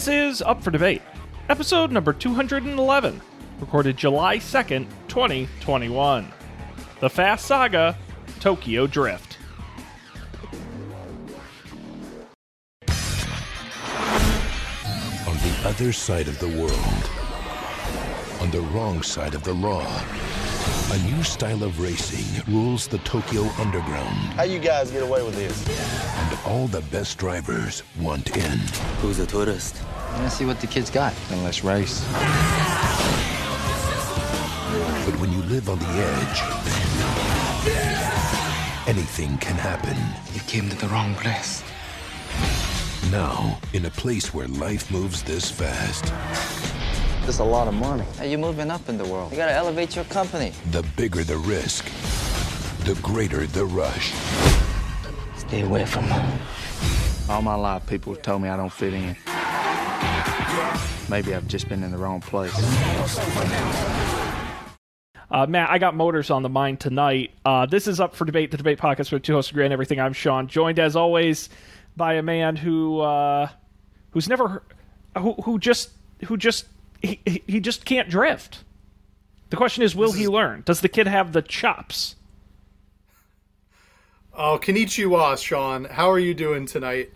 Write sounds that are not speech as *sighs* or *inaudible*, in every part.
This is Up for Debate, episode number 211, recorded July 2nd, 2021. The Fast Saga Tokyo Drift. On the other side of the world, on the wrong side of the law, a new style of racing rules the Tokyo underground, How you guys get away with this? and all the best drivers want in. Who's a tourist? Let's see what the kids got. Then let's race. But when you live on the edge, anything can happen. You came to the wrong place. Now, in a place where life moves this fast, That's a lot of money. Hey, you're moving up in the world. You gotta elevate your company. the bigger the risk, the greater the rush. Stay away from them. All my life, people have told me I don't fit in. Maybe I've just been in the wrong place. Uh, Matt, I got motors on the mind tonight. Uh, this is Up for Debate, the debate podcast with two hosts agree on everything. I'm Sean, joined as always by a man who uh, who's never who who just who just he, he- just can't drift. The question is, will he learn? Does the kid have the chops? Oh, Konnichiwa, Sean. How are you doing tonight?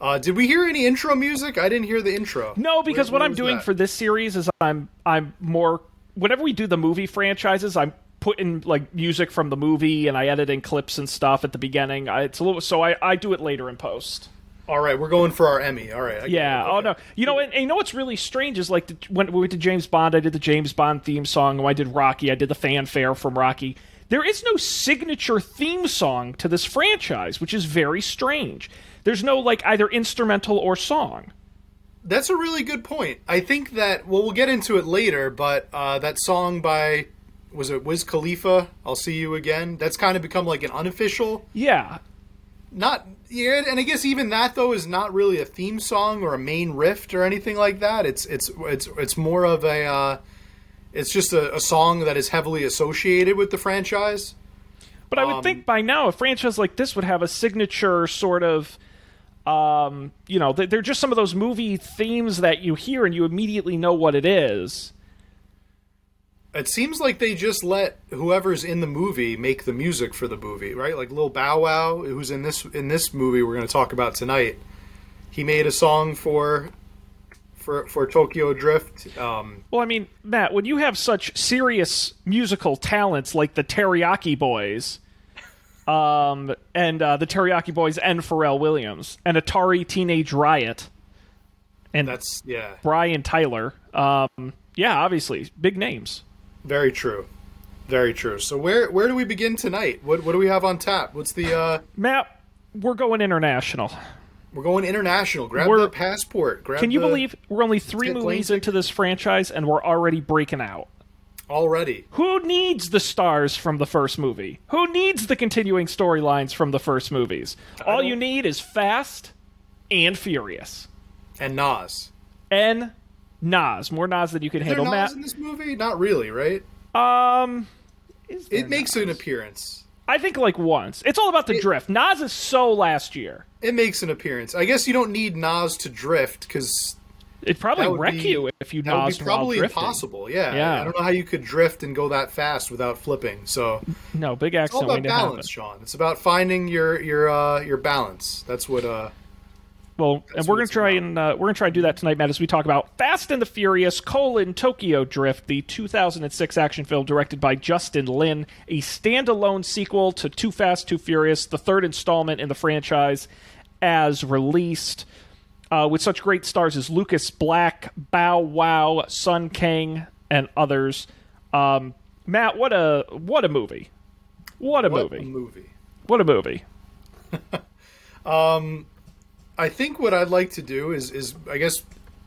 Uh, did we hear any intro music? I didn't hear the intro. No, because Where- what I'm doing that? for this series is I'm I'm more whenever we do the movie franchises, I'm putting like music from the movie and I edit in clips and stuff at the beginning. I, it's a little so I, I do it later in post. All right, we're going for our Emmy. All right. I Yeah. Oh no. You know, and, and you know what's really strange is like the, when we went to James Bond, I did the James Bond theme song. When I did Rocky, I did the fanfare from Rocky. There is no signature theme song to this franchise, which is very strange. There's no like either instrumental or song. That's a really good point. I think that well, we'll get into it later, but uh, that song by was it Wiz Khalifa? I'll see you again. That's kind of become like an unofficial. Yeah. Not yeah, and I guess even that though is not really a theme song or a main riff or anything like that. It's it's it's it's more of a. Uh, it's just a, a song that is heavily associated with the franchise. But I would Um, think by now a franchise like this would have a signature sort of um, you know, they- they're just some of those movie themes that you hear and you immediately know what it is. It seems like they just let whoever's in the movie make the music for the movie, right? Like Lil Bow Wow, who's in this in this movie we're going to talk about tonight. He made a song for for for Tokyo Drift. Um, Well, I mean, Matt, when you have such serious musical talents like the Teriyaki Boys, um, and uh, the Teriyaki Boys and Pharrell Williams, and Atari Teenage Riot, and that's yeah, Brian Tyler, um, yeah, obviously big names. Very true, very true. So where where do we begin tonight? What what do we have on tap? What's the uh, Matt, we're going international. we're going international. Grab We're- the passport. Grab Can you the- believe we're only three movies into this franchise and we're already breaking out? already? Who needs the stars from the first movie? Who needs the continuing storylines from the first movies? All you need is Fast and Furious. And NOS. And NOS. More NOS than you can Is there handle, NOS Matt. in this movie? Not really, right? Um It makes NOS? an appearance. I think like once. It's all about the drift. NOS is so last year. It makes an appearance. I guess you don't need NOS to drift because It'd probably wreck be- you if you that would NOS be probably impossible. Yeah. Yeah. I don't know how you could drift and go that fast without flipping. So No, big it's all about balance, Sean. It's about finding your your uh, your balance. That's what. Uh, Well, and we're gonna try about. and uh, we're gonna try and do that tonight, Matt, as we talk about Fast and the Furious: colon Tokyo Drift, the 2006 action film directed by Justin Lin, a standalone sequel to Too Fast, Too Furious, the third installment in the franchise, as released. Uh, with such great stars as Lucas Black, Bow Wow, Sung Kang, and others. Um, Matt, what a what a movie! What a what movie! a movie. What a movie! *laughs* I think what I'd like to do is is I guess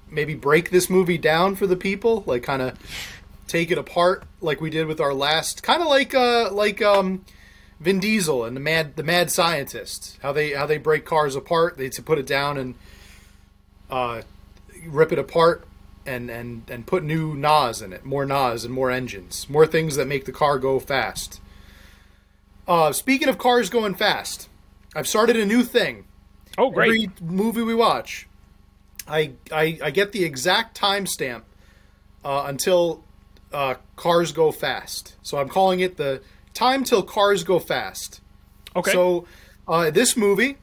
maybe break this movie down for the people, like kind of take it apart, like we did with our last, kind of like uh like um. Vin Diesel and the mad the mad scientist how they how they break cars apart they to put it down and uh, rip it apart and and and put new NOS in it more NOS and more engines more things that make the car go fast. Uh, speaking of cars going fast, I've started a new thing. Oh, great! Every movie we watch, I I, I get the exact timestamp uh, until uh, cars go fast. So I'm calling it the time till cars go fast. Okay. So uh, this movie,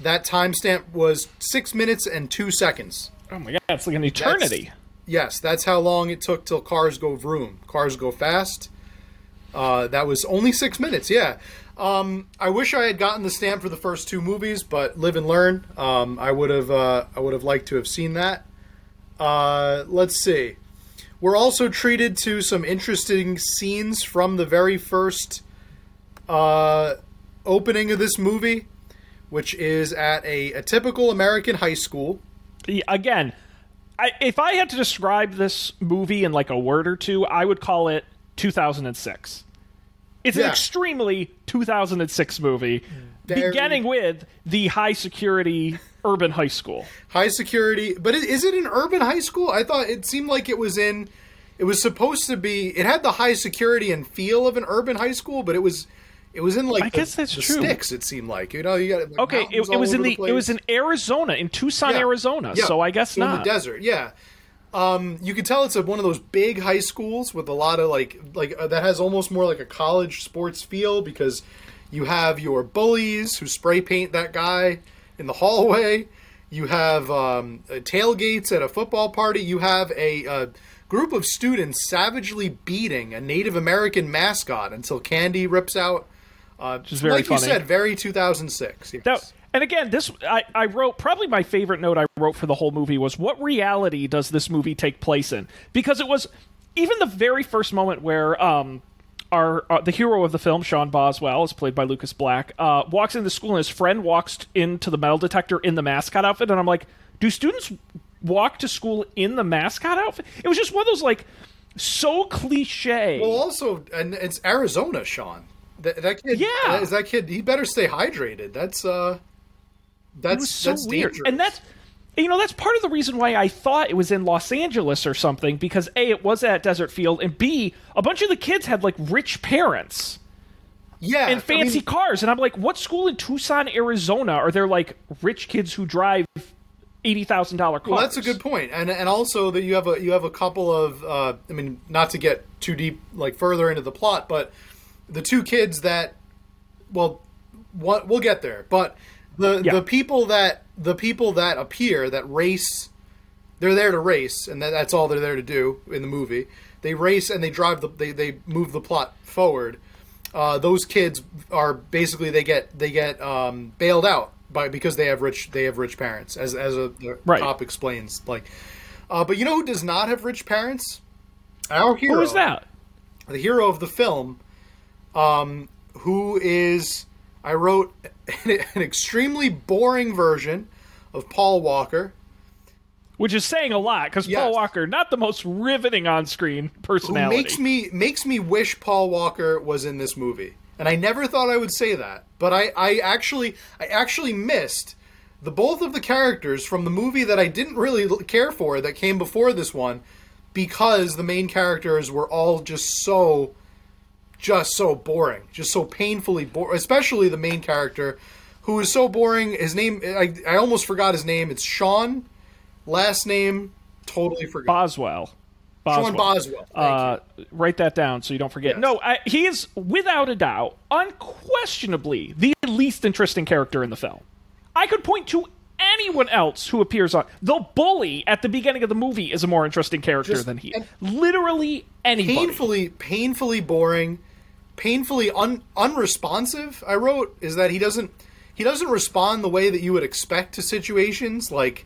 that timestamp was six minutes and two seconds. oh my god, that's like an eternity. Yes, that's how long it took till cars go vroom. Cars go fast. Uh, that was only six minutes. Yeah. Um, I wish I had gotten the stamp for the first two movies, but live and learn. Um, I would have. Uh, I would have liked to have seen that. Uh, let's see. We're also treated to some interesting scenes from the very first uh, opening of this movie, which is at a, a typical American high school. Again, I, if I had to describe this movie in like a word or two, I would call it 2006. It's an extremely 2006 movie, Very- beginning with the high security urban high school. high security but is it an urban high school i thought it seemed like it was in it was supposed to be it had the high security and feel of an urban high school but it was it was in like I the, guess that's the true. sticks it seemed like you know you got like, Okay, it, it was in over the, it was in Arizona, in Tucson, Yeah. Arizona. Yeah. So I guess in not. the desert yeah um, you could tell it's a, one of those big high schools with a lot of like like uh, that has almost more like a college sports feel because you have your bullies who spray paint that guy in the hallway. You have um, uh, tailgates at a football party. You have a, uh group of students savagely beating a Native American mascot until candy rips out. Uh, is very like funny. you said, very 2006. Yes. That, and again, this I, I wrote probably my favorite note I wrote for the whole movie was what reality does this movie take place in? Because it was even the very first moment where um our uh, the hero of the film, Sean Boswell, is played by Lucas Black, uh, walks into school and his friend walks into the metal detector in the mascot outfit, and I'm like, do students walk to school in the mascot outfit? It was just one of those like so cliche. Well, also, and it's Arizona, Sean. That, that kid, Yeah. is that kid. He better stay hydrated. That's uh, that's so that's weird dangerous. and that's you know that's part of the reason why i thought it was in los angeles or something because a it was at desert field and b a bunch of the kids had like rich parents yeah, and fancy I mean, cars and i'm like what school in tucson arizona are there like rich kids who drive $80000 cars well, that's a good point, and and also that you have a you have a couple of. Uh, I mean, not to get too deep, like further into the plot, but the two kids that, well, what we'll get there, but the Yeah. the people that the people that appear that race they're there to race, and that, that's all they're there to do in the movie. They race and they drive the they, they move the plot forward. Uh, those kids are basically they get they get um, bailed out by because they have rich they have rich parents, as as a, the Right. cop explains. Like, uh, but you know who does not have rich parents? Our hero. who is that The hero of the film, um, who is I wrote *laughs* an extremely boring version of Paul Walker. which is saying a lot because paul walker not the most riveting on-screen who personality makes me makes me wish Paul Walker was in this movie. And I never thought I would say that, but I, I actually I actually missed the both of the characters from the movie that I didn't really care for that came before this one because the main characters were all just so just so boring, just so painfully boring, especially the main character who is so boring. His name I, I almost forgot his name. It's Sean. Last name totally forgot. boswell Sean Boswell. Thank uh, write that down so you don't forget. Yes. No, I, he is without a doubt, unquestionably, the least interesting character in the film. I could point to anyone else who appears on the bully at the beginning of the movie is a more interesting character Just- than he. Literally anybody. painfully painfully boring painfully un, unresponsive i wrote is that he doesn't he doesn't respond the way that you would expect to situations like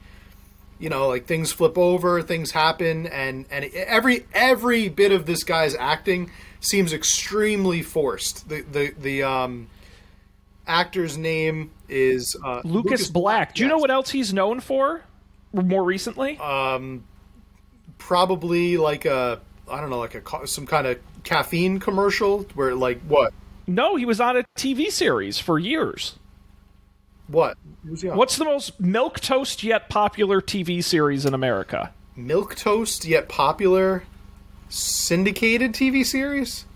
you know like things flip over things happen and and every every bit of this guy's acting seems extremely forced the the the um actor's name is uh, Lucas, Black. Do you know what else he's known for? More recently, Um probably like a i don't know like a some kind of caffeine commercial where like what no, he was on a TV series for years. What? Who's he on? What's the most milk toast yet popular TV series in America? Milk Toast yet popular syndicated TV series?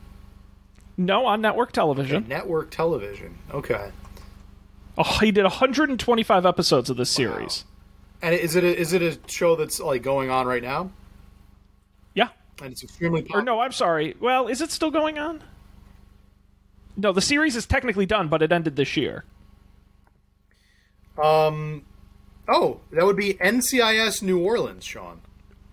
No, on network television. Network television. Okay. Oh, he did 125 episodes of this series. And is it a, is it a show that's like going on right now? And it's extremely Or no, I'm sorry. Well, is it still going on? No, the series is technically done, but it ended this year. Um, oh, that would be NCIS New Orleans, Sean.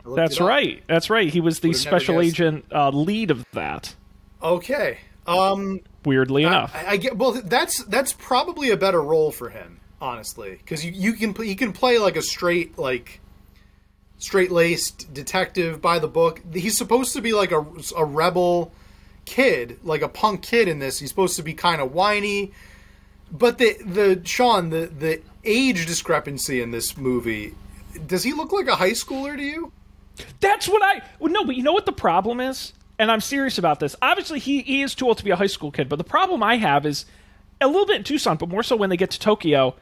That's right. That's right. He was the Would've special agent uh, lead of that. Okay. Um, Weirdly enough. I, I get well. That's that's probably a better role for him, honestly, because you, you can he can play like a straight like straight laced detective by the book. He's supposed to be like a, a rebel kid, like a punk kid in this. He's supposed to be kind of whiny, but the the Sean the the age discrepancy in this movie. Does he look like a high schooler to you? That's what I. Well, no, but you know what the problem is? And I'm serious about this. Obviously, he, he is too old to be a high school kid, but the problem I have is a little bit in Tucson, but more so when they get to Tokyo.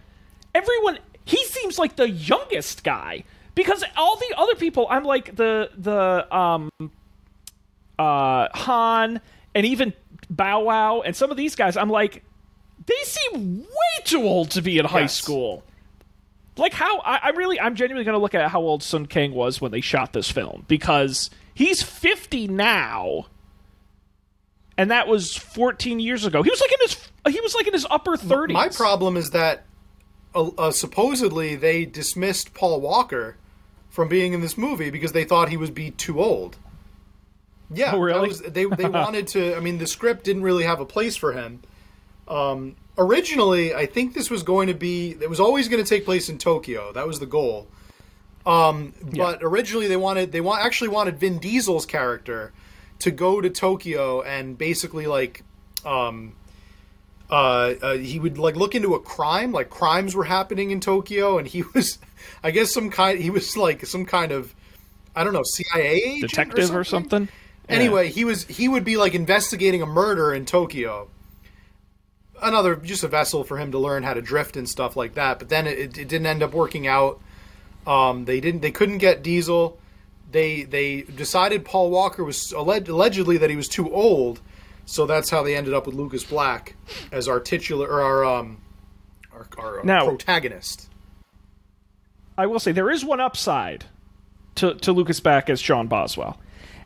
Everyone, he seems like the youngest guy because all the other people, I'm like the the um uh Han and even Bow Wow and some of these guys, I'm like, they seem way too old to be in high Yes. school. Like how I, I really I'm genuinely going to look at how old Sung Kang was when they shot this film because he's 50 now, and that was 14 years ago. He was like in his he was like in his upper 30s. My problem is that uh, uh, supposedly they dismissed Paul Walker from being in this movie because they thought he was be too old. Yeah, Oh, really? was, they they *laughs* wanted to. I mean, the script didn't really have a place for him. Um, originally, I think this was going to be. It was always going to take place in Tokyo. That was the goal. Um, but originally, they wanted they want actually wanted Vin Diesel's character to go to Tokyo and basically like um, uh, uh, he would like look into a crime, like crimes were happening in Tokyo, and he *laughs* was, I guess, some kind. He was like some kind of, I don't know, CIA detective or something. Yeah. Anyway, he was he would be like investigating a murder in Tokyo. Another just a vessel for him to learn how to drift and stuff like that. But then it, it didn't end up working out. Um, they didn't. They couldn't get Diesel. They they decided Paul Walker was alleged, allegedly that he was too old. So that's how they ended up with Lucas Black as our titular or our um our, our Now- protagonist. I will say there is one upside to, to Lucas Black as Sean Boswell.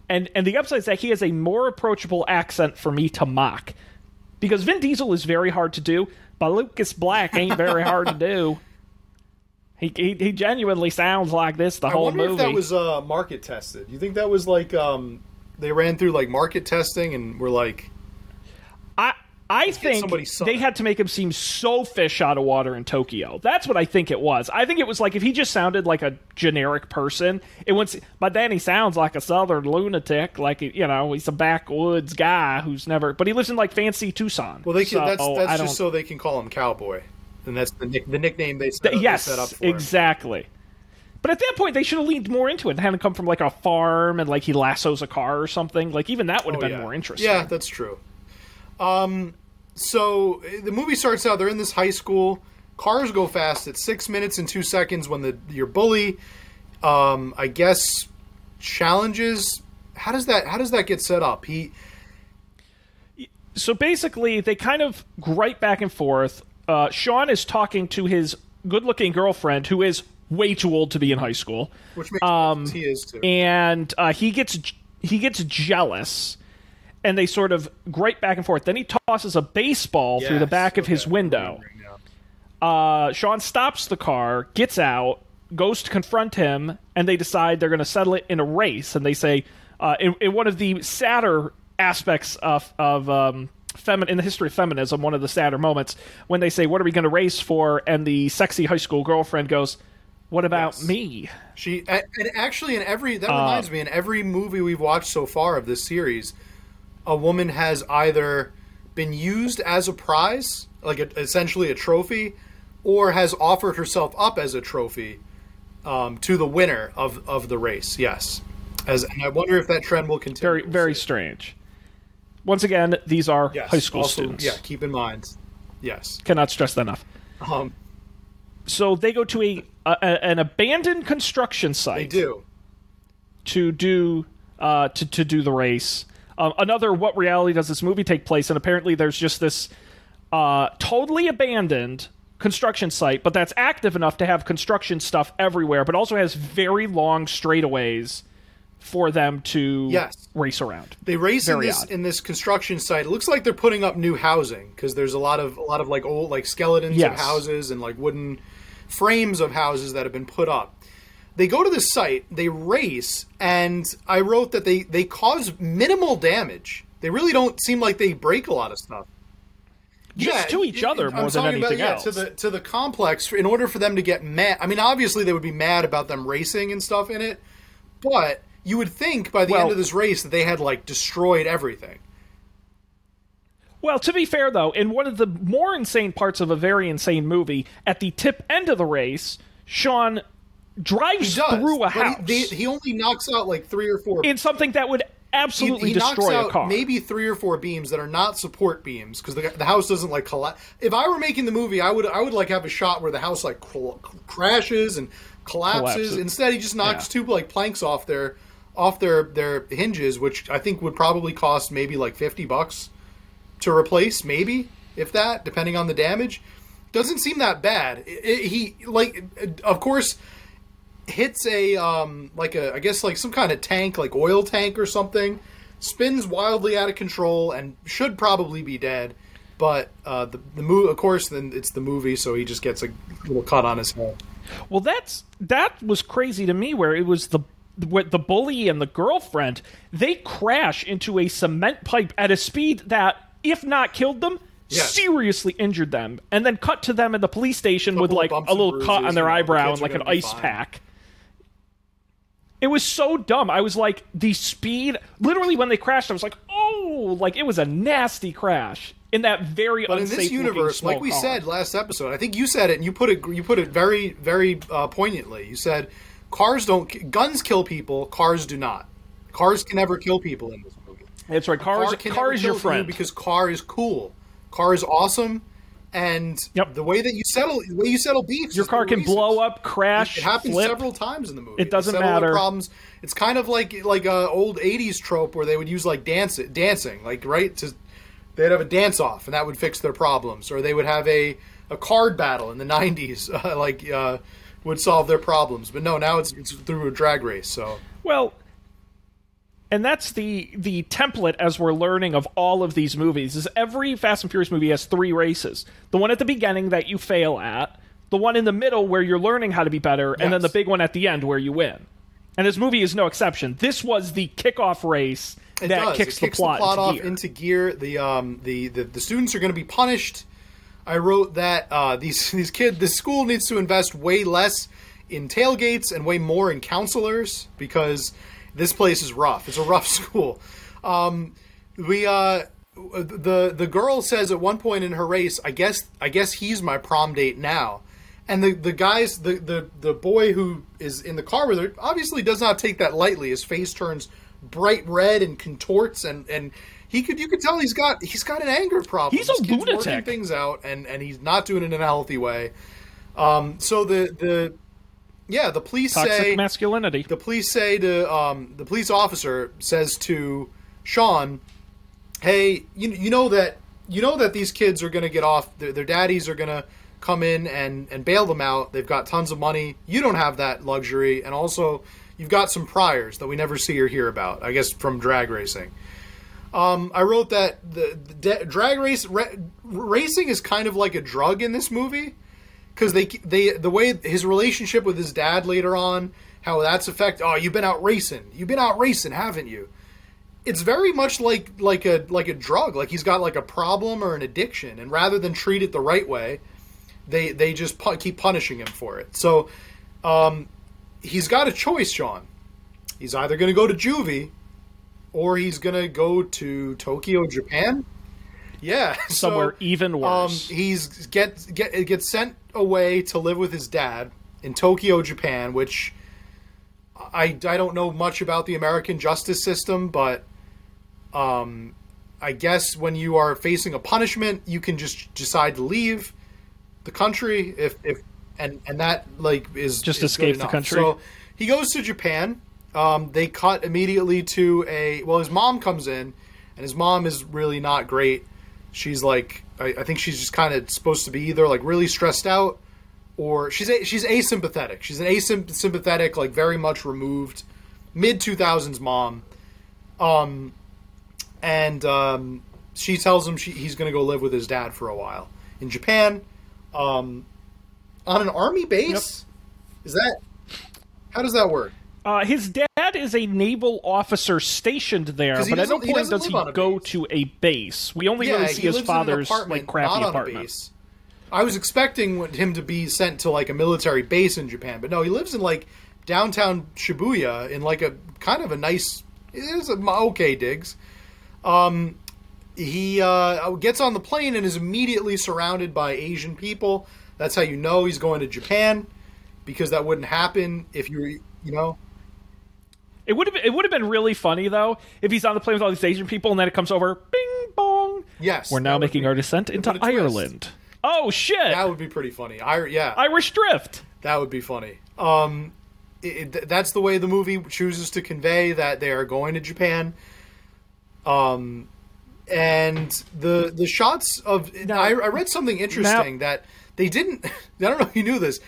And and the upside is that he has a more approachable accent for me to mock. Because Vin Diesel is very hard to do, but Lucas Black ain't very hard to do. *laughs* He, he he genuinely sounds like this the I whole wonder movie. if that was uh, market tested. You think that was like um, they ran through like market testing and were like, I think they had to make him seem so fish out of water in Tokyo. That's what I think it was. I think it was like if he just sounded like a generic person, it would. But then he sounds like a southern lunatic, like you know he's a backwoods guy who's never. But he lives in like fancy Tucson. well, they can. So, that's oh, that's don't- just so they can call him cowboy, and that's the nick, the nickname they set, Th- yes, they set up for him. exactly. But at that point, they should have leaned more into it and had him come from like a farm and like he lassos a car or something. Like even that would have Oh, been yeah. more interesting. Yeah, that's true. Um, so the movie starts out. They're in this high school. Cars go fast at six minutes and two seconds when the your bully, um, I guess, challenges. How does that How does that get set up? He so basically they kind of gripe back and forth. Uh, Sean is talking to his good-looking girlfriend, who is way too old to be in high school, which makes Um, sense. He is too. and uh, he gets he gets jealous, and they sort of gripe back and forth. Then he tosses a baseball through the Yes, back of his window. Uh, Sean stops the car, gets out, goes to confront him, and they decide they're going to settle it in a race. And they say, uh, in, in one of the sadder aspects of of um, femi- in the history of feminism, one of the sadder moments when they say, "What are we going to race for?" and the sexy high school girlfriend goes, "What about Yes. me?" She and actually in every Uh, that reminds me in every movie we've watched so far of this series, a woman has either been used as a prize, like a, essentially a trophy, or has offered herself up as a trophy um, to the winner of, of the race. Yes, as and I wonder if that trend will continue. Very very strange. Once again, these are Yes, high school also, students. Yeah, keep in mind. Yes. Cannot stress that enough. Um, So they go to a, a an abandoned construction site. they do. to do uh, to to do the race. Um, another, what reality does this movie take place? And apparently, there's just this uh, totally abandoned construction site, but that's active enough to have construction stuff everywhere, but also has very long straightaways for them to Yes. race around. They race in this in this construction site. It looks like they're putting up new housing because there's a lot of a lot of like old like skeletons of houses and like wooden frames of houses that have been put up. They go to the site, they race, and I wrote that they they cause minimal damage. They really don't seem like they break a lot of stuff. Just to each other I'm more than talking anything about, else. Yeah, to the to the complex. In order for them to get mad, I mean, obviously they would be mad about them racing and stuff in it, but you would think by the Well- end of this race that they had like destroyed everything. Well, to be fair, though, in one of the more insane parts of a very insane movie, at the tip end of the race, Sean drives He does, through a house He, they, he only knocks out like three or four. in something that would absolutely he knocks destroy out a car. maybe three or four beams that are not support beams because the, the house doesn't like collapse. If I were making the movie, I would I would like have a shot where the house like cl- crashes and collapses. Collapses. Instead, he just knocks Yeah. two like planks off their off their their hinges, which I think would probably cost maybe like fifty bucks to replace, maybe if that, depending on the damage. Doesn't seem that bad. It- it- he like, of course, hits a um like a I guess like some kind of tank, like oil tank or something. Spins wildly out of control and should probably be dead. But uh, the the movie, of course, then it's the movie, so he just gets a little cut on his head. Well, that's that was crazy to me. Where it was the with the bully and the girlfriend, they crash into a cement pipe at a speed that, if not killed them, Yes. seriously injured them, and then cut to them at the police station with Couple like a little cut on their know, the eyebrow and like an ice fine. pack. It was so dumb. I was like, the speed. Literally, when they crashed, I was like, oh, like it was a nasty crash in that very But in unsafe this universe, like we car. said last episode, I think you said it, and you put it you put it very very uh, poignantly. You said cars don't guns kill people, cars do not. Cars can never kill people in this movie. That's right. Cars, car can car never is your kill you friend. because car is cool. Car is awesome, and Yep. the way that you settle the way you settle beefs, Your car can races. blow up, crash, It happens flip. several times in the movie. It doesn't They settle their matter. Problems. It's kind of like like a old '80s trope where they would use like dance dancing, like right to they'd have a dance off and that would fix their problems, or they would have a a card battle in the '90s, uh, *laughs* like uh, would solve their problems. But no, now it's it's through a drag race. So Well, and that's the the template as we're learning of all of these movies. Is every Fast and Furious movie has three races: the one at the beginning that you fail at, the one in the middle where you're learning how to be better, and then the big one at the end where you win. And this movie is no exception. This was the kickoff race it that does. kicks, it kicks the plot, into off gear. into gear. The um the the, the students are going to be punished. I wrote that uh, these *laughs* these kids, the school needs to invest way less in tailgates and way more in counselors because this place is rough. It's a rough *laughs* school. Um, we uh, the the girl says at one point in her race, I guess I guess he's my prom date now. And the, the guys the, the the boy who is in the car with her obviously does not take that lightly. His face turns bright red and contorts and and he could you could tell he's got he's got an anger problem. He's a kid's working lunatic. things out and and he's not doing it in a healthy way. Um, so the the yeah the police Toxic say masculinity. the police say to um, the police officer says to Sean, "Hey, you you know that you know that these kids are going to get off. Their, their daddies are going to come in and and bail them out. They've got tons of money. You don't have that luxury, and also you've got some priors that we never see or hear about. I guess from drag racing." Um, I wrote that the, the drag race ra- racing is kind of like a drug in this movie because they they the way his relationship with his dad later on, how that's affect. Oh, you've been out racing. You've been out racing, haven't you? It's very much like like a like a drug. Like he's got like a problem or an addiction, and rather than treat it the right way, they they just pu- keep punishing him for it. So, um, he's got a choice, Sean. He's either going to go to juvie, or he's going to go to Tokyo, Japan. Yeah, *laughs* so- Somewhere even um, worse. he's get get gets sent away to live with his dad in Tokyo, Japan, which I I don't know much about the American justice system, but um, I guess when you are facing a punishment, you can just decide to leave the country if if and and that like is Just is escape the country. So he goes to Japan. Um, they cut immediately to a well. His mom comes in, and his mom is really not great. she's like I, I think she's just kind of supposed to be either like really stressed out or she's a, she's asympathetic. She's an asympathetic, like very much removed, mid two thousands mom. Um, and um, she tells him she, he's going to go live with his dad for a while in Japan, um, on an army base. Yep. Is that how does that work? Uh, his dad is a naval officer stationed there, but at no point does he go base. to a base. We only yeah, really see his father's like crappy apartment. I was expecting him to be sent to like a military base in Japan, but no, he lives in like downtown Shibuya in like a kind of a nice, it is a okay digs. Um, he uh, gets on the plane and is immediately surrounded by Asian people. That's how you know he's going to Japan, because that wouldn't happen if you you know. It would have it would have been really funny though if he's on the plane with all these Asian people and then it comes over, bing bong. Yes, we're now making be, our descent into Ireland. Twist. Oh shit! That would be pretty funny. I yeah, Irish Drift. That would be funny. Um, it, it, that's the way the movie chooses to convey that they are going to Japan. Um, and the the shots of now, I, I, read something interesting now, that they didn't. *laughs* I don't know if you knew this.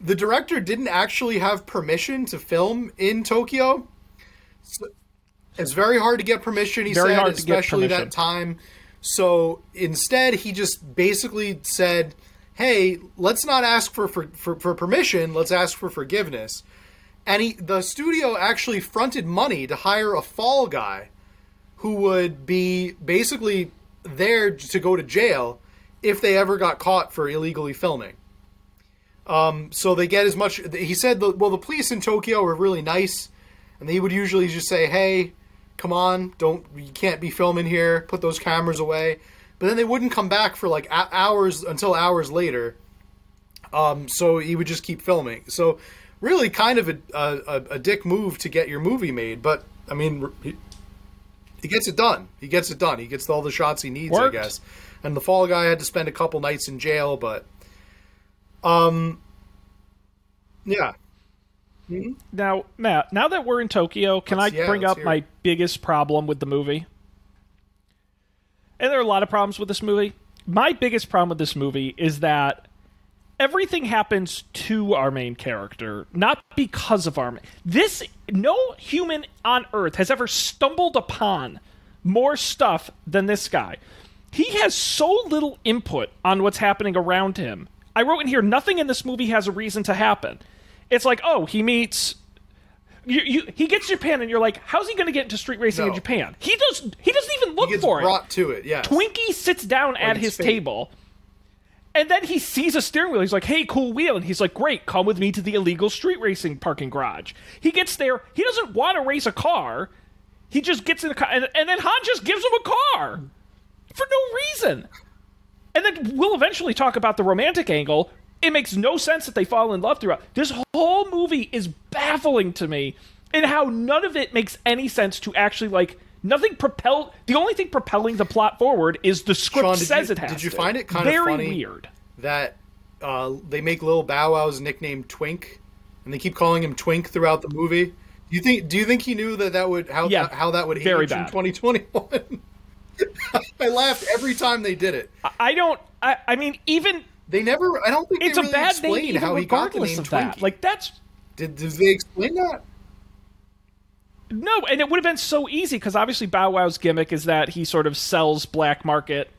The director didn't actually have permission to film in Tokyo. So it's very hard to get permission. He said, hard to especially that time so instead, he just basically said, "Hey, let's not ask for for, for, for permission. Let's ask for forgiveness." And he, the studio actually fronted money to hire a fall guy who would be basically there to go to jail if they ever got caught for illegally filming. Um, so they get as much. He said, the, well, the police in Tokyo were really nice, and he would usually just say, "Hey, come on, don't you can't be filming here. Put those cameras away. But then they wouldn't come back for like hours until hours later. Um, so he would just keep filming. So really, kind of a, a, a dick move to get your movie made. But I mean, he, he, gets it done. He gets it done. He gets all the shots he needs, Worked. I guess. And the fall guy had to spend a couple nights in jail, but um, yeah. Mm-hmm. Now, Matt, now that we're in Tokyo, can let's, I yeah, bring up my it. biggest problem with the movie? And there are a lot of problems with this movie. My biggest problem with this movie is that everything happens to our main character, not because of our main. This no human on earth has ever stumbled upon more stuff than this guy. He has so little input on what's happening around him. I wrote in here nothing in this movie has a reason to happen. It's like, oh, he meets. You, you, he gets Japan, and you're like, how's he going to get into street racing no. in Japan? He does. He doesn't even look for it. Brought to it, yeah. Twinkie sits down at his fate. table, and then he sees a steering wheel. He's like, "Hey, cool wheel," and he's like, "Great, come with me to the illegal street racing parking garage." He gets there. He doesn't want to race a car. He just gets in the car, and, and then Han just gives him a car for no reason. And then we'll eventually talk about the romantic angle, it makes no sense that they fall in love throughout. This whole movie is baffling to me in how none of it makes any sense to actually like nothing propel the only thing propelling the plot forward is the script Sean, says you, it has did you find it kind Very of funny weird. that uh, they make Lil Bow Wow's nickname Twink and they keep calling him Twink throughout the movie? Do you think do you think he knew that that would how yeah, how that would age in 2021 *laughs* I laughed every time they did it. I don't I, I mean even they never. I don't think it's really a bad name. How he got the name of Twinkie. that. Like that's. Did, did they explain that? No, and it would have been so easy because obviously Bow Wow's gimmick is that he sort of sells black market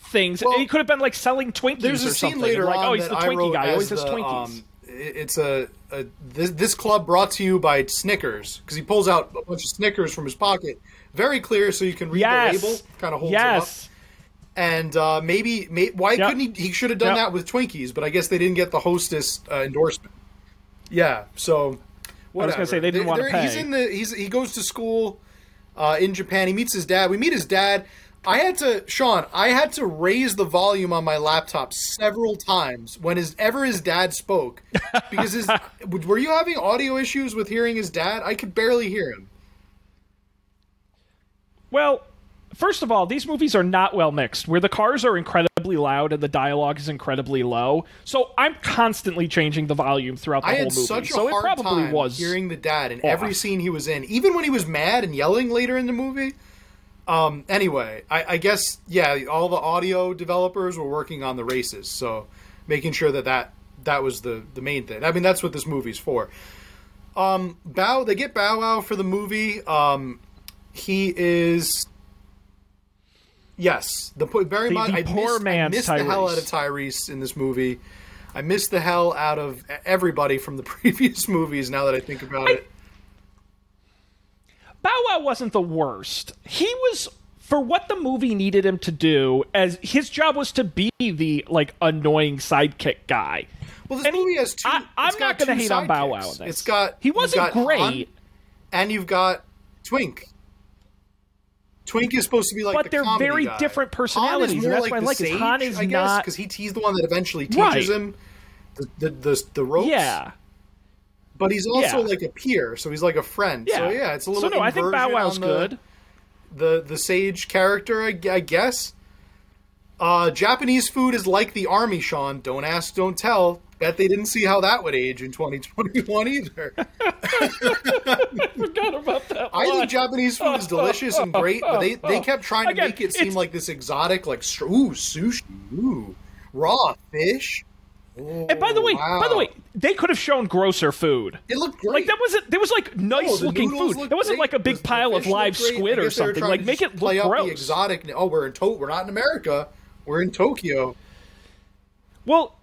things. Well, he could have been like selling Twinkies there's a or scene something. Later like, on oh, he's the Twinkie guy. He always has Twinkies. Um, it's a, a this, this, club brought to you by Snickers because he pulls out a bunch of Snickers from his pocket, very clear, so you can read yes. the label. Kind of holds yes. it up and uh, maybe, may, why yep. couldn't he? He should have done yep. that with Twinkies, but I guess they didn't get the hostess uh, endorsement. Yeah, so whatever. I was going to say they didn't want to pay. He's in the he's he goes to school uh, in Japan. He meets his dad. We meet his dad. I had to Sean. I had to raise the volume on my laptop several times whenever his dad spoke because his *laughs* were you having audio issues with hearing his dad? I could barely hear him. Well, first of all, these movies are not well mixed, where the cars are incredibly loud and the dialogue is incredibly low. So I'm constantly changing the volume throughout the I whole movie. Such a so hard it probably time was hearing the dad in off. every scene he was in, even when he was mad and yelling later in the movie. Um, anyway, I, I guess yeah, all the audio developers were working on the races, so making sure that that that was the the main thing. I mean, that's what this movie's for. Um, Bow, they get Bow Wow for the movie. Um, he is. Yes, the very The- much. the I poor missed, I man's missed the hell out of Tyrese in this movie. I missed the hell out of everybody from the *laughs* previous movies. Now that I think about it, Bow Wow wasn't the worst. He was for what the movie needed him to do. As his job was to be the like annoying sidekick guy. well, this And movie has two. I- got not gonna two hate on Bow. Wow in this. It's got He wasn't got great. Han, and you've got Twink. Twink is supposed to be like But the they're very guy. different Han personalities, is more that's like what I the like sage, Han is I guess, not- because he he's the one that eventually teaches Right. him the the, the the ropes. Yeah. but he's also Yeah. like a peer, so he's like a friend. Yeah. So yeah, it's a little. So no, I think Bow Wow's the, good. The the sage character, I, I guess. Uh, Japanese food is like the army, Sean. Don't ask, don't tell. Bet they didn't see how that would age in 2021 either. *laughs* Forgot about that. I line. think Japanese food is delicious and great, but they, they *laughs* kept trying to Again, make it seem it's- like this exotic, like ooh sushi, ooh raw fish. And by the oh, way, wow. by the way, they could have shown grosser food. It looked great. Like that wasn't there was like nice Oh, looking food. It wasn't great. like a big The- pile of live squid or guess they were something. Like make it play look up gross. the exotic. Oh, we're in to- we're not in America. We're in Tokyo. Well,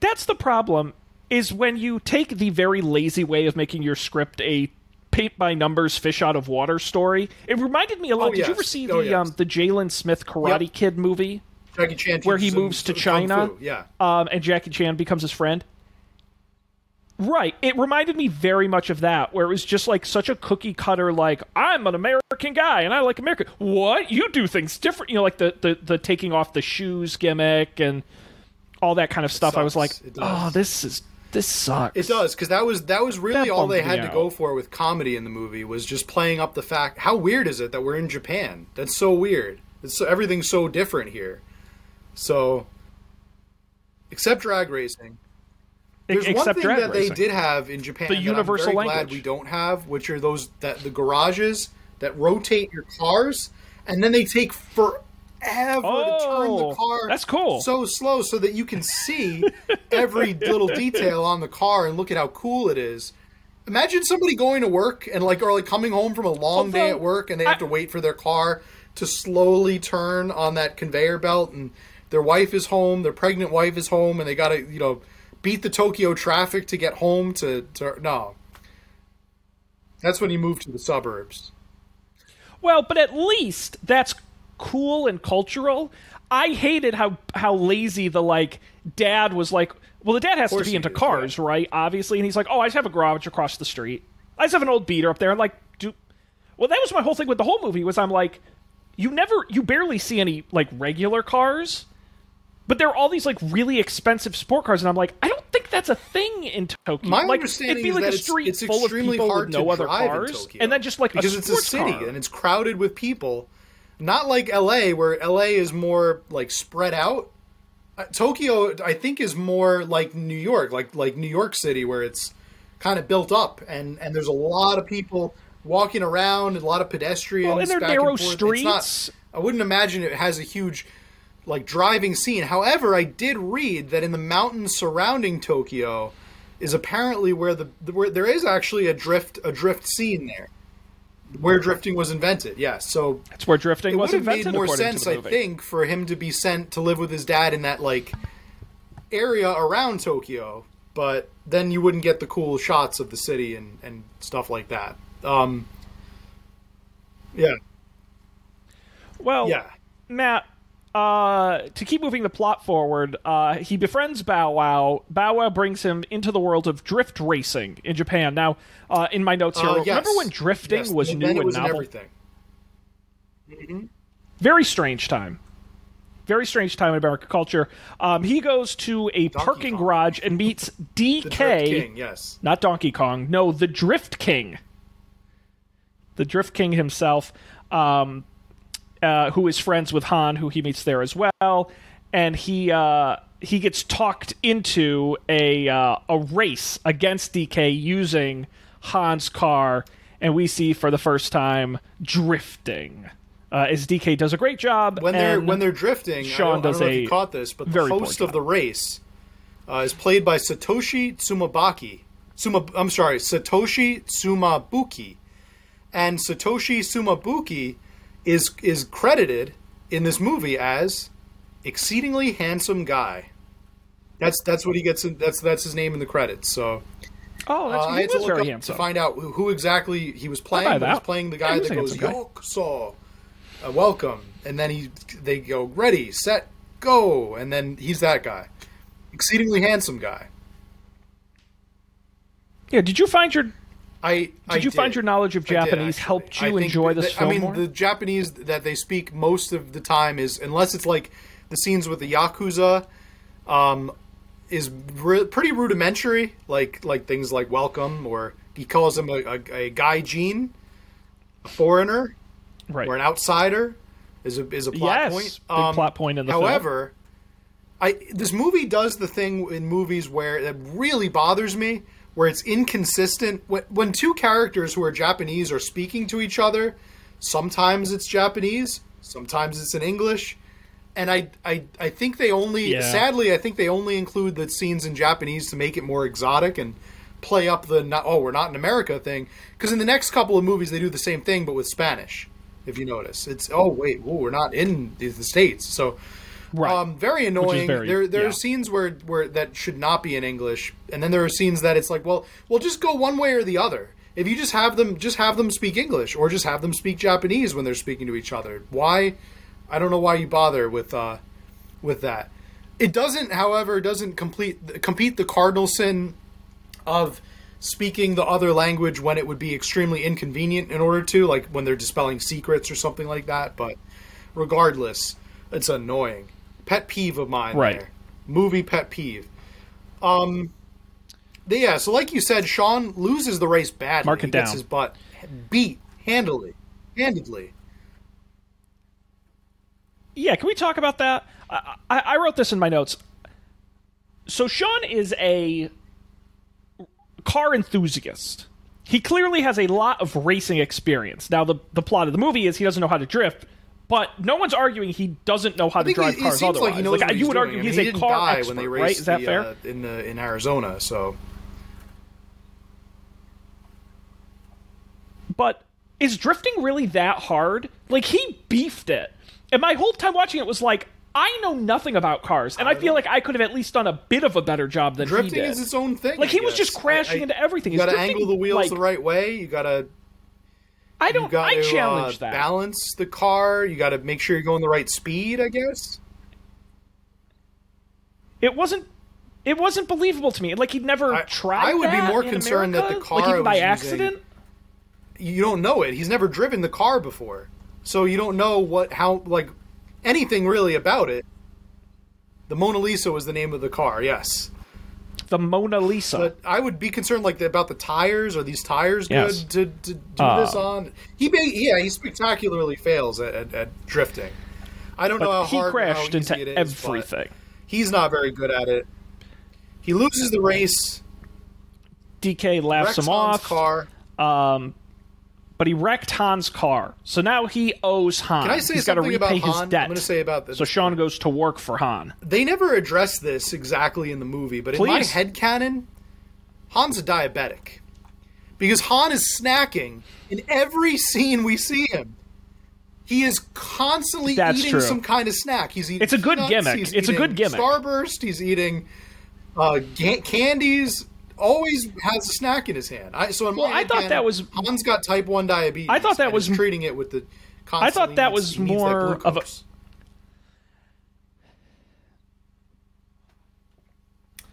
that's the problem is when you take the very lazy way of making your script a paint by numbers fish out of water story. It reminded me a lot. Oh, Did you ever yes. see Oh, the yes. um the Jaden Smith Karate Yep. Kid movie Jackie Chan where he moves to China? Yeah. Um, and Jackie Chan becomes his friend. Right. It reminded me very much of that, where it was just like such a cookie cutter, like, I'm an American guy and I like America. What? You do things different. You know, like the, the, the taking off the shoes gimmick and all that kind of stuff. I was like, sucks. It does. oh, this is, this sucks. It does because that was that was really That all they had to out. go for with comedy in the movie was just playing up the fact how weird is it that we're in Japan? That's so weird. It's so, everything's so different here. So, except drag racing. There's one thing that racing. they did have in Japan The that universal I'm very language. glad we don't have, which are those that the garages that rotate your cars and then they take forever to turn Oh, the car. that's cool. So slow so that you can see every *laughs* little detail on the car and look at how cool it is. Imagine somebody going to work and like or like coming home from a long day at work and they have I- to wait for their car to slowly turn on that conveyor belt and their wife is home, their pregnant wife is home and they got to, you know, beat the Tokyo traffic to get home to, to no. That's when you move to the suburbs. Well, but at least that's cool and cultural. I hated how how lazy the like dad was like. Well, the dad has to be into is, cars, right? Obviously, and he's like, "Oh, I just have a garage across the street. I just have an old beater up there." And like, do well. That was my whole thing with the whole movie. Was I'm like, you never, you barely see any like regular cars, but there are all these like really expensive sport cars, and I'm like, I don't think that's a thing in Tokyo. My like, understanding it'd be is like that a it's- street it's, full of extremely people hard with no to other drive cars, in Tokyo. and then just like because it's a city car. and it's crowded with people. Not like LA, where LA is more like spread out. Uh, Tokyo, I think, is more like New York, like like New York City, where it's kind of built up and and there's a lot of people walking around, and a lot of pedestrians. Well, and they're narrow. It's not- streets. I wouldn't imagine it has a huge like driving scene. However, I did read that in the mountains surrounding Tokyo is apparently where the where there is actually a drift a drift scene there, where drifting was invented. Yes, so That's where drifting it was would have invented. made more sense, I think, for him to be sent to live with his dad in that like area around Tokyo. But then you wouldn't get the cool shots of the city and, and stuff like that. Um, yeah, Well, yeah. Matt, uh, to keep moving the plot forward, uh, he befriends Bow Wow. Bow Wow brings him into the world of drift racing in Japan. Now, uh, in my notes here, Uh, yes. remember when drifting Yes, was then new and was novel? everything. Very strange time. Very strange time in American culture. Um, he goes to a parking Kong. garage and meets DK. *laughs* The Drift King, yes. not Donkey Kong. No, the Drift King. The Drift King himself, um, uh, who is friends with Han, who he meets there as well, and he uh, he gets talked into a uh, a race against DK using Han's car, and we see for the first time drifting. uh, as DK does a great job when they're when they're drifting. Sean I don't, does I don't know a if you caught this, but the host of the race uh, is played by Satoshi Tsumabaki. Suma, I'm sorry, Satoshi Tsumabuki, and Satoshi Tsumabuki is is credited in this movie as exceedingly handsome guy. That's that's what he gets. In, that's that's his name in the credits. So oh, that's uh, I had to look very up handsome. to find out who, who exactly he was playing. He was playing the guy that goes guy. Yokuso, uh, welcome, and then he they go ready, set, go, and then he's that guy, exceedingly handsome guy. yeah, did you find your I Did you find your knowledge of I did, Japanese helped you enjoy that- this I mean, more? the Japanese that they speak most of the time is unless it's like the scenes with the yakuza, um, is re- pretty rudimentary. Like like things like welcome or he calls him a, a, a gaijin, a foreigner right. or an outsider is a is a plot Yes, point. Um, big plot point in the film. however, I this movie does the thing in movies where that really bothers me, where it's inconsistent. When, when two characters who are Japanese are speaking to each other, sometimes it's Japanese, sometimes it's in English. And I, I, I think they only, Yeah. sadly, I think they only include the scenes in Japanese to make it more exotic and play up the not, oh we're not in America thing. Because in the next couple of movies they do the same thing but with Spanish. If you notice, it's oh wait, whoa, we're not in the states. So right. um, very annoying. very- there there yeah. are scenes where where that should not be in English, and then there are scenes that it's like, well, well, just go one way or the other. If you just have them, just have them speak English, or just have them speak Japanese when they're speaking to each other. Why? I don't know why you bother with uh, with that. It doesn't, however, doesn't complete compete the cardinal sin of speaking the other language when it would be extremely inconvenient in order to, like when they're dispelling secrets or something like that. But regardless, it's annoying. Pet peeve of mine. Right. There. Movie pet peeve. Um. Yeah. So, like you said, Sean loses the race badly. Mark it he gets down. his butt beat handily, handedly. Yeah, can we talk about that? I, I, I wrote this in my notes. So Sean is a car enthusiast. He clearly has a lot of racing experience. Now, the the plot of the movie is he doesn't know how to drift, but no one's arguing he doesn't know how I to drive it cars seems otherwise. like he what you would doing. argue I mean, he's he a car expert, when they right? Is that the, fair? uh, in the in Arizona. So but is drifting really that hard? Like he beefed it, and my whole time watching it was like, I know nothing about cars, and I, feel like I could have at least done a bit of a better job than he drifting did. is its own thing. Like, I he was just crashing I- I- into everything. You got to angle the wheels like- the right way. You got to I don't. got I challenge uh, that. balance the car. You got to make sure you're going the right speed. I guess. It wasn't. It wasn't believable to me. Like he'd never I- tried. I would be more concerned that the car like even by was using- accident. You don't know it. He's never driven the car before, so you don't know what how like anything really about it. The Mona Lisa was the name of the car. Yes. The Mona Lisa. But I would be concerned like about the tires. Are these tires good to, to do Uh, this on? He ba- yeah, he spectacularly fails at, at, at drifting. I don't know how he hard crashed into easy it is, everything. He's not very good at it. He loses the race. DK laughs Wrecks him off. car. Um, but he wrecked Han's car, so now he owes Han. Can I say He's got to something repay about his Han? debt. I'm going to say about this. so Sean goes to work for Han. they never address this exactly in the movie, but in my Please. head canon, Han's a diabetic because Han is snacking in every scene we see him. He is constantly That's eating true. some kind of snack. He's eating. It's a good peanuts, gimmick. It's a good gimmick. Starburst. He's eating uh, ga- candies. Always has a snack in his hand. I, so in Well, my I thought that was- Han's got type one diabetes. I thought that was- treating it with the. I thought that was he needs that more of a-.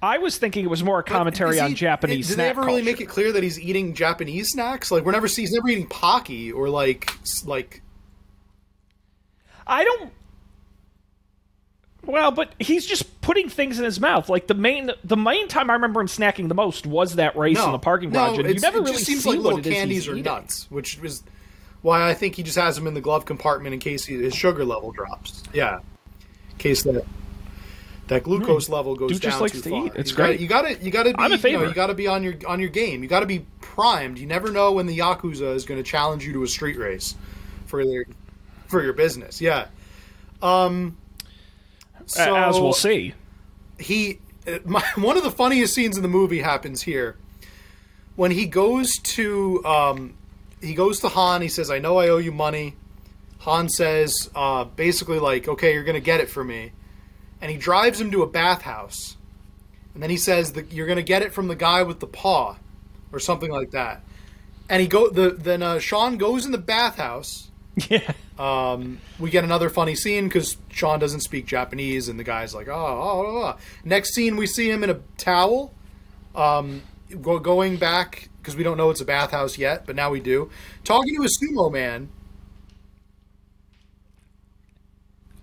I was thinking it was more a commentary is on Japanese Did snack they ever really culture. make it clear that he's eating Japanese snacks? Like we're never he's never eating pocky or like like I don't. Well, but he's just putting things in his mouth. Like the main, the main time I remember him snacking the most was that race no in the parking no, garage, and you never it really just seems see like what little it is candies or eating. nuts, which is why I think he just has them in the glove compartment in case he, his sugar level drops. Yeah, in case that that glucose level goes Dude down just likes too to far. eat. It's you gotta- great. you gotta you gotta be I'm a you, know, you gotta be on your on your game. You gotta be primed. You never know when the yakuza is going to challenge you to a street race for their for your business. Yeah. Um. So As we'll see. he uh, *laughs* my, one of the funniest scenes in the movie happens here when he goes to um, he goes to Han. He says, "I know I owe you money." Han says, uh, basically like, "Okay, you're gonna get it for me," and he drives him to a bathhouse, and then he says that you're gonna get it from the guy with the paw, or something like that. And he go the then uh, Sean goes in the bathhouse *laughs* Yeah. um, we get another funny scene because Sean doesn't speak Japanese, and the guy's like, "Oh, oh, oh, oh." Next scene, we see him in a towel, um, go, going back because we don't know it's a bathhouse yet, but now we do. Talking to a sumo man,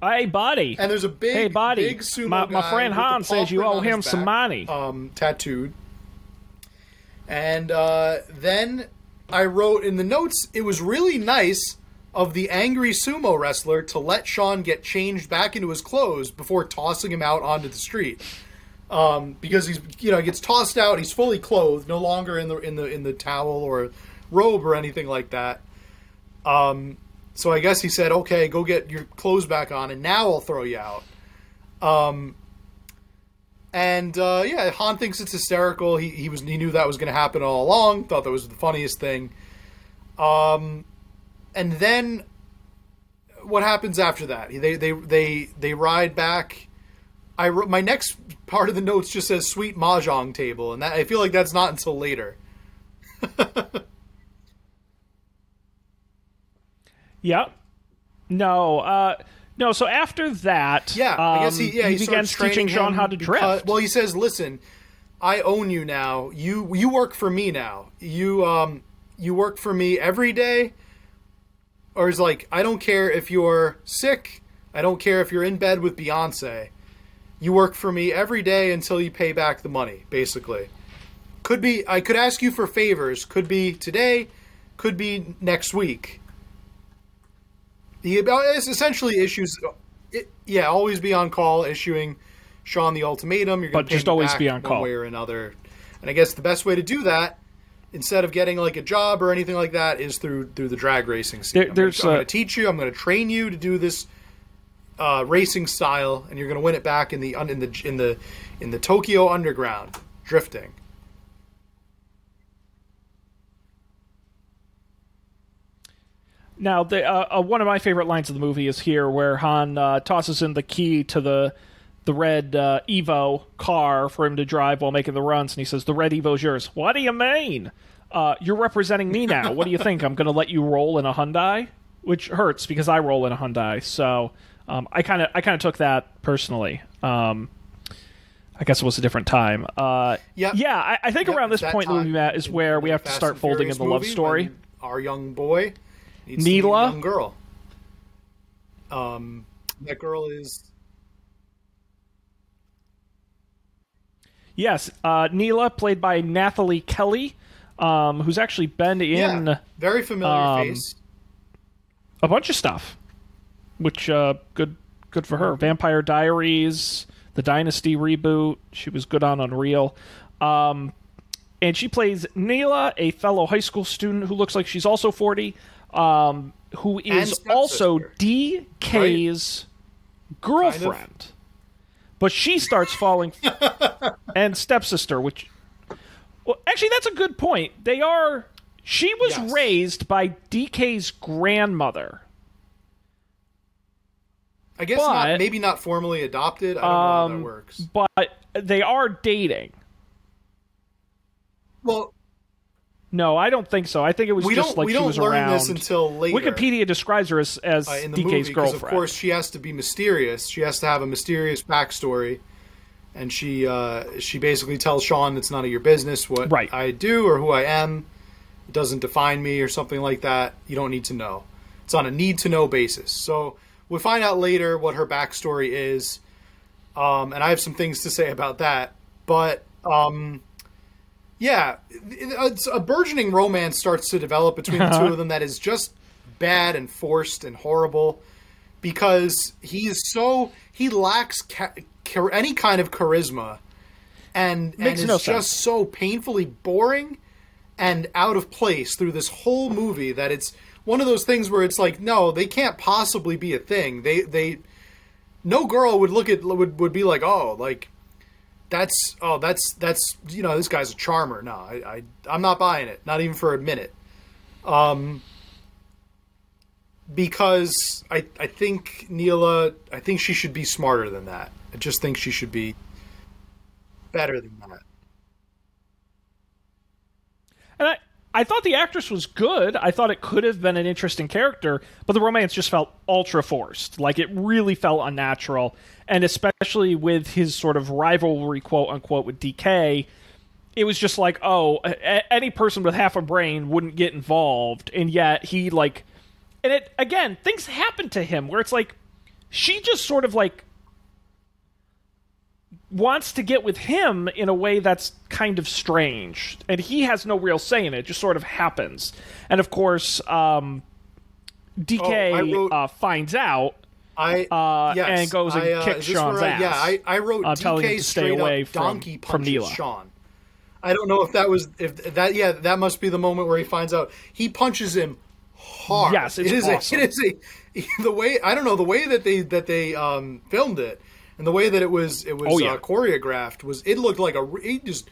Hey, buddy. and there's a big, Hey, buddy. big sumo My- my friend Han says you owe him some back, money. um, tattooed. And uh, then I wrote in the notes, it was really nice of the angry sumo wrestler to let Sean get changed back into his clothes before tossing him out onto the street. Um, because he's you know gets tossed out, he's fully clothed, no longer in the in the in the towel or robe or anything like that. Um, so I guess he said, "Okay, go get your clothes back on, and now I'll throw you out." Um, and uh, yeah, Han thinks it's hysterical. He he was he knew that was going to happen all along. Thought that was the funniest thing. Um, and then what happens after that? They they they they ride back. I wrote, my next part of the notes just says "sweet mahjong table," and that, I feel like that's not until later. *laughs* Yep. No. Uh, no. So after that, Yeah, I guess he um, yeah he, begins teaching Sean how to because- drift. Well, he says, "Listen, I own you now. You you work for me now. You um you work for me every day." Or is like, "I don't care if you're sick. I don't care if you're in bed with Beyonce. You work for me every day until you pay back the money." Basically, could be I could ask you for favors. Could be today. Could be next week. He it's essentially issues. It, yeah, always be on call, issuing Sean the ultimatum. You're going But just always be on call. way or another. And I guess the best way to do that, instead of getting like a job or anything like that, is through through the drag racing scene. There- I'm there's, going uh, to teach you. I'm going to train you to do this uh, racing style, and you're going to win it back in the in the in the in the Tokyo Underground drifting. Now, the, uh, uh, one of my favorite lines of the movie is here, where Han uh, tosses in the key to the the red uh, Evo car for him to drive while making the runs, and he says, "The red Evo's yours." What do you mean? Uh, you're representing me now. What do you think? I'm going to let you roll in a Hyundai, which hurts because I roll in a Hyundai. So um, I kind of I kind of took that personally. Um, I guess it was a different time. Uh, Yep. Yeah, I, I think Yep, around this point in the movie, Matt, is where we have to start folding in the love story. Our young boy needs Neela? young girl. Um, that girl is Yes, uh, Neela, played by Nathalie Kelley, um, who's actually been in yeah, very familiar um, face. a bunch of stuff, which uh, good good for her. Vampire Diaries, the Dynasty reboot. She was good on Unreal. Um, and she plays Neela, a fellow high school student who looks like she's also 40, um, who is also DK's girlfriend. But she starts falling. *laughs* and stepsister, which. Well, actually, that's a good point. They are. She was Yes. raised by DK's grandmother. I guess but- not, maybe not formally adopted. I don't know how that Um, works. But they are dating. Well, No, I don't think so. I think it was we just like we she don't was learn around. this until later. Wikipedia describes her as, as uh, in the DK's movie girlfriend. of course she has to be mysterious. She has to have a mysterious backstory, and she uh, she basically tells Sean it's none of your business what Right. I do or who I am. It doesn't define me or something like that. You don't need to know. It's on a need to know basis. So we find out later what her backstory is, um, and I have some things to say about that. But um, yeah, it's a burgeoning romance starts to develop between the two of *laughs* them that is just bad and forced and horrible because he is so he lacks ca- char- any kind of charisma and and Makes is no just so painfully boring and out of place through this whole movie that it's one of those things where it's like, no, they can't possibly be a thing. They they no girl would look at would would be like, oh, like that's oh that's that's you know this guy's a charmer. No, I, I I'm not buying it, not even for a minute. Um, because I I think Neela, I think she should be smarter than that. I just think she should be better than that. And I, I thought the actress was good. I thought it could have been an interesting character, but the romance just felt ultra forced. Like it really felt unnatural. And especially with his sort of rivalry, quote unquote, with DK, it was just like, oh, a- any person with half a brain wouldn't get involved. And yet he, like, and it, again, things happen to him where it's like, she just sort of like wants to get with him in a way that's kind of strange, and he has no real say in it. It just sort of happens. And of course, um, DK Oh, wrote- uh, finds out. I Uh, yes, and goes and I, uh, kicks Sean's I- Yeah, I, I wrote uh, DK to stay straight away from- donkey from Neela. Sean. I don't know if that was if that yeah that must be the moment where he finds out he punches him hard. Yes, it is awesome. a, it is a *laughs* the way I don't know the way that they that they um, filmed it and the way that it was it was Oh, yeah. uh, choreographed was it looked like a he just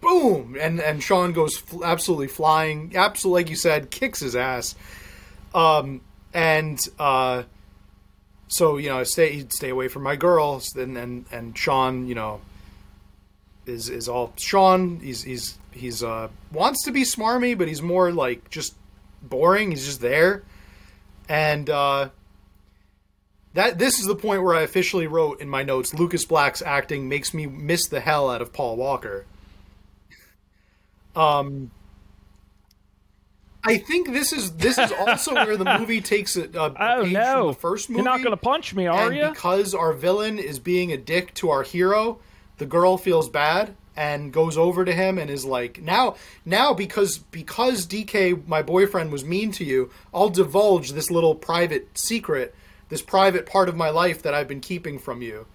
boom! And and Sean goes fl- absolutely flying absolutely like you said kicks his ass. Um and uh so you know stay stay away from my girls and and and Sean you know is is all Sean he's he's he's uh wants to be smarmy but he's more like just boring he's just there. And uh that this is the point where I officially wrote in my notes Lucas Black's acting makes me miss the hell out of Paul Walker um I think this is this is also where the *laughs* movie takes a, a Oh page no! from the first movie. You're not going to punch me, are you? because our villain is being a dick to our hero, the girl feels bad and goes over to him and is like, "Now, now because because DK, my boyfriend, was mean to you, I'll divulge this little private secret, this private part of my life that I've been keeping from you."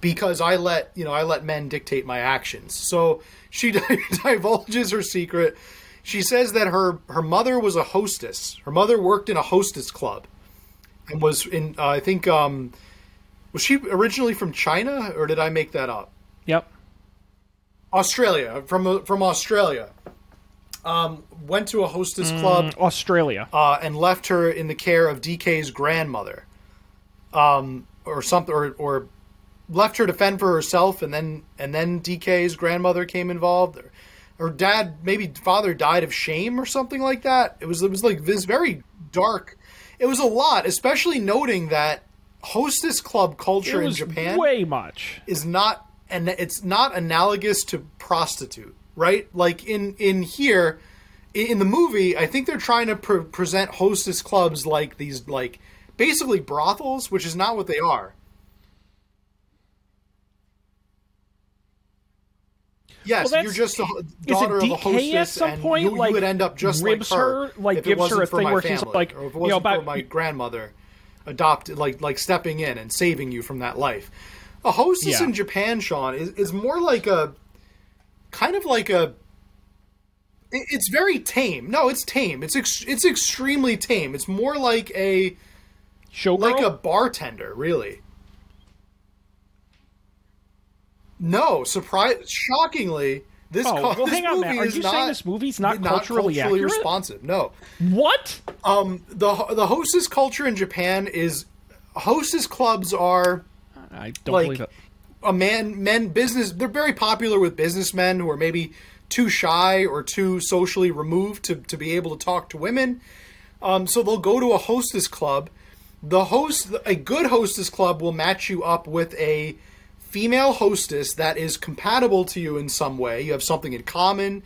Because I let you know I let men dictate my actions. So she *laughs* divulges her secret. She says that her her mother was a hostess. Her mother worked in a hostess club and was in uh, I think um was she originally from China or did I make that up? Yep. Australia, from from Australia. Um, went to a hostess club Australia. uh, and left her in the care of DK's grandmother, um, or something, or, or left her to fend for herself, and then and then DK's grandmother came involved. Or, her dad, maybe father, died of shame or something like that. It was it was like this very dark. It was a lot, especially noting that hostess club culture in Japan way much. is not and it's not analogous to prostitute right like in in here in, in the movie i think they're trying to pre- present hostess clubs like these like basically brothels which is not what they are Yes, Well, you're just a ho- Is it daughter of a hostess, at some and point? you, you would end up just like her, her, like if it gives wasn't her a for thing my where family, like, or if it wasn't know, for about my grandmother adopted, like like stepping in and saving you from that life. A hostess Yeah. in Japan, Sean, is, is more like a kind of like a. it- It's very tame. No, it's tame. It's ex- it's extremely tame. It's more like a showgirl. like a bartender, really. No, surprise! Shockingly, this, Oh, co- well, this hang on, movie Matt. Are is you not, saying this movie's not culturally accurate? responsive. No, what? um, the the hostess culture in Japan is hostess clubs are I don't Like- believe it. a man men business they're very popular with businessmen who are maybe too shy or too socially removed to, to be able to talk to women um, so they'll go to a hostess club the host a good hostess club will match you up with a female hostess that is compatible to you in some way you have something in common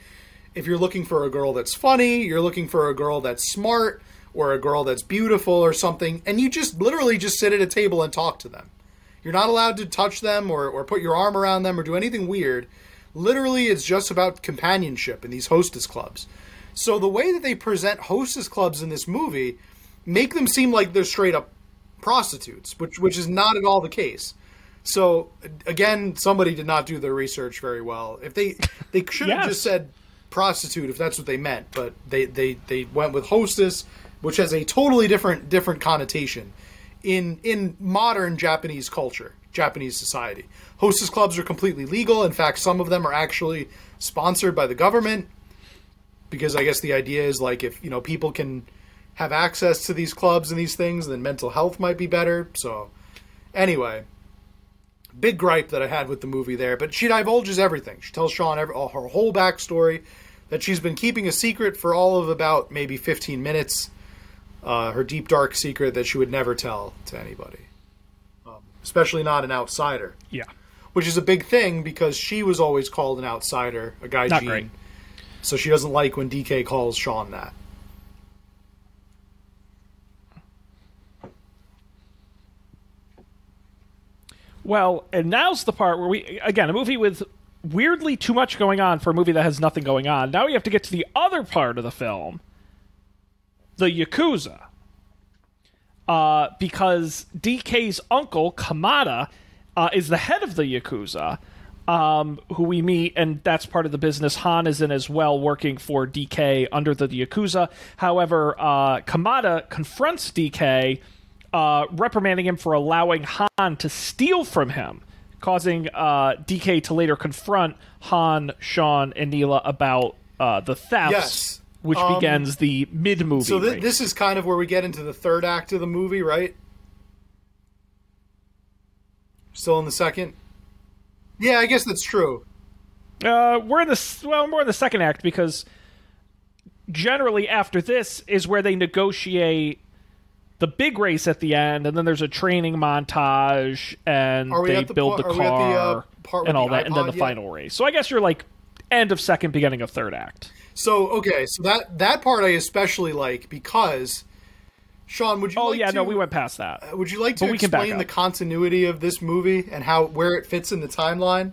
if you're looking for a girl that's funny you're looking for a girl that's smart or a girl that's beautiful or something and you just literally just sit at a table and talk to them you're not allowed to touch them or, or put your arm around them or do anything weird. Literally, it's just about companionship in these hostess clubs. So the way that they present hostess clubs in this movie make them seem like they're straight up prostitutes, which which is not at all the case. So again, somebody did not do their research very well. If they they *laughs* should have Yes. just said prostitute if that's what they meant, but they they they went with hostess which has a totally different different connotation in in modern Japanese culture, Japanese society. Hostess clubs are completely legal. In fact, some of them are actually sponsored by the government because I guess the idea is like if you know people can have access to these clubs and these things, then mental health might be better. So, anyway, big gripe that I had with the movie there, but she divulges everything. She tells Sean every, her whole backstory that she's been keeping a secret for all of about maybe 15 minutes. Uh, her deep dark secret that she would never tell to anybody, um, especially not an outsider. Yeah. Which is a big thing because she was always called an outsider, a guy Not Gene. great. So she doesn't like when DK calls Sean that. Well, and now's the part where we again a movie with weirdly too much going on for a movie that has nothing going on. Now we have to get to the other part of the film, the yakuza, uh, because DK's uncle Kamada uh, is the head of the yakuza. Um, who we meet, and that's part of the business Han is in as well, working for DK under the Yakuza. However, uh, Kamada confronts DK uh, reprimanding him for allowing Han to steal from him, causing uh, DK to later confront Han, Sean, and Neela about uh, the thefts, Yes. which Um, begins the mid movie. So th- this is kind of where we get into the third act of the movie, right? Still in the second? Yeah, I guess that's true. Uh, we're in the well, more in the second act because generally after this is where they negotiate the big race at the end, and then there's a training montage, and they the build the at the, uh, car and all that, and then the yet? final race. So I guess you're like end of second, beginning of third act. So okay, so that that part I especially like because Sean, would you? Oh like yeah, to, no, we went past that. Would you like to but we can back explain the continuity of this movie and how where it fits in the timeline,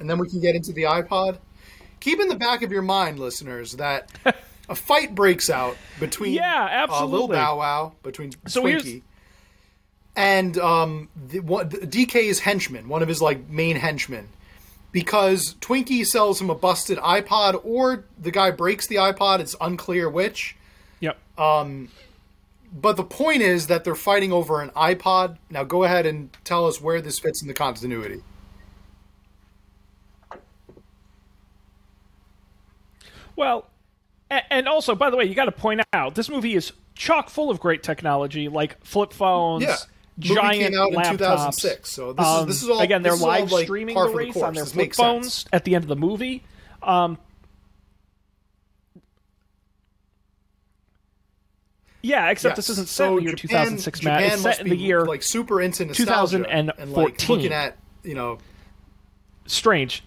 and then we can get into the iPod. Keep in the back of your mind, listeners, that *laughs* a fight breaks out between Yeah, uh, absolutely. Bow Wow between So Twinkie and um, the, one, the DK's henchman, one of his like main henchmen, because Twinkie sells him a busted iPod, or the guy breaks the iPod. It's unclear which. Yep. Um, but the point is that they're fighting over an iPod. Now go ahead and tell us where this fits in the continuity. Well, and also, by the way, you got to point out this movie is chock full of great technology, like flip phones, Yeah. Movie giant came out in laptops. 2006, so this is- Um, this is all- again. They're is all, live like, streaming the for the race on their This flip makes sense. phones at the end of the movie. Um, yeah, except this isn't set So in the year Japan- 2006, Matt. Japan It's set in the year like super into nostalgia and like 2014. looking at you know. strange.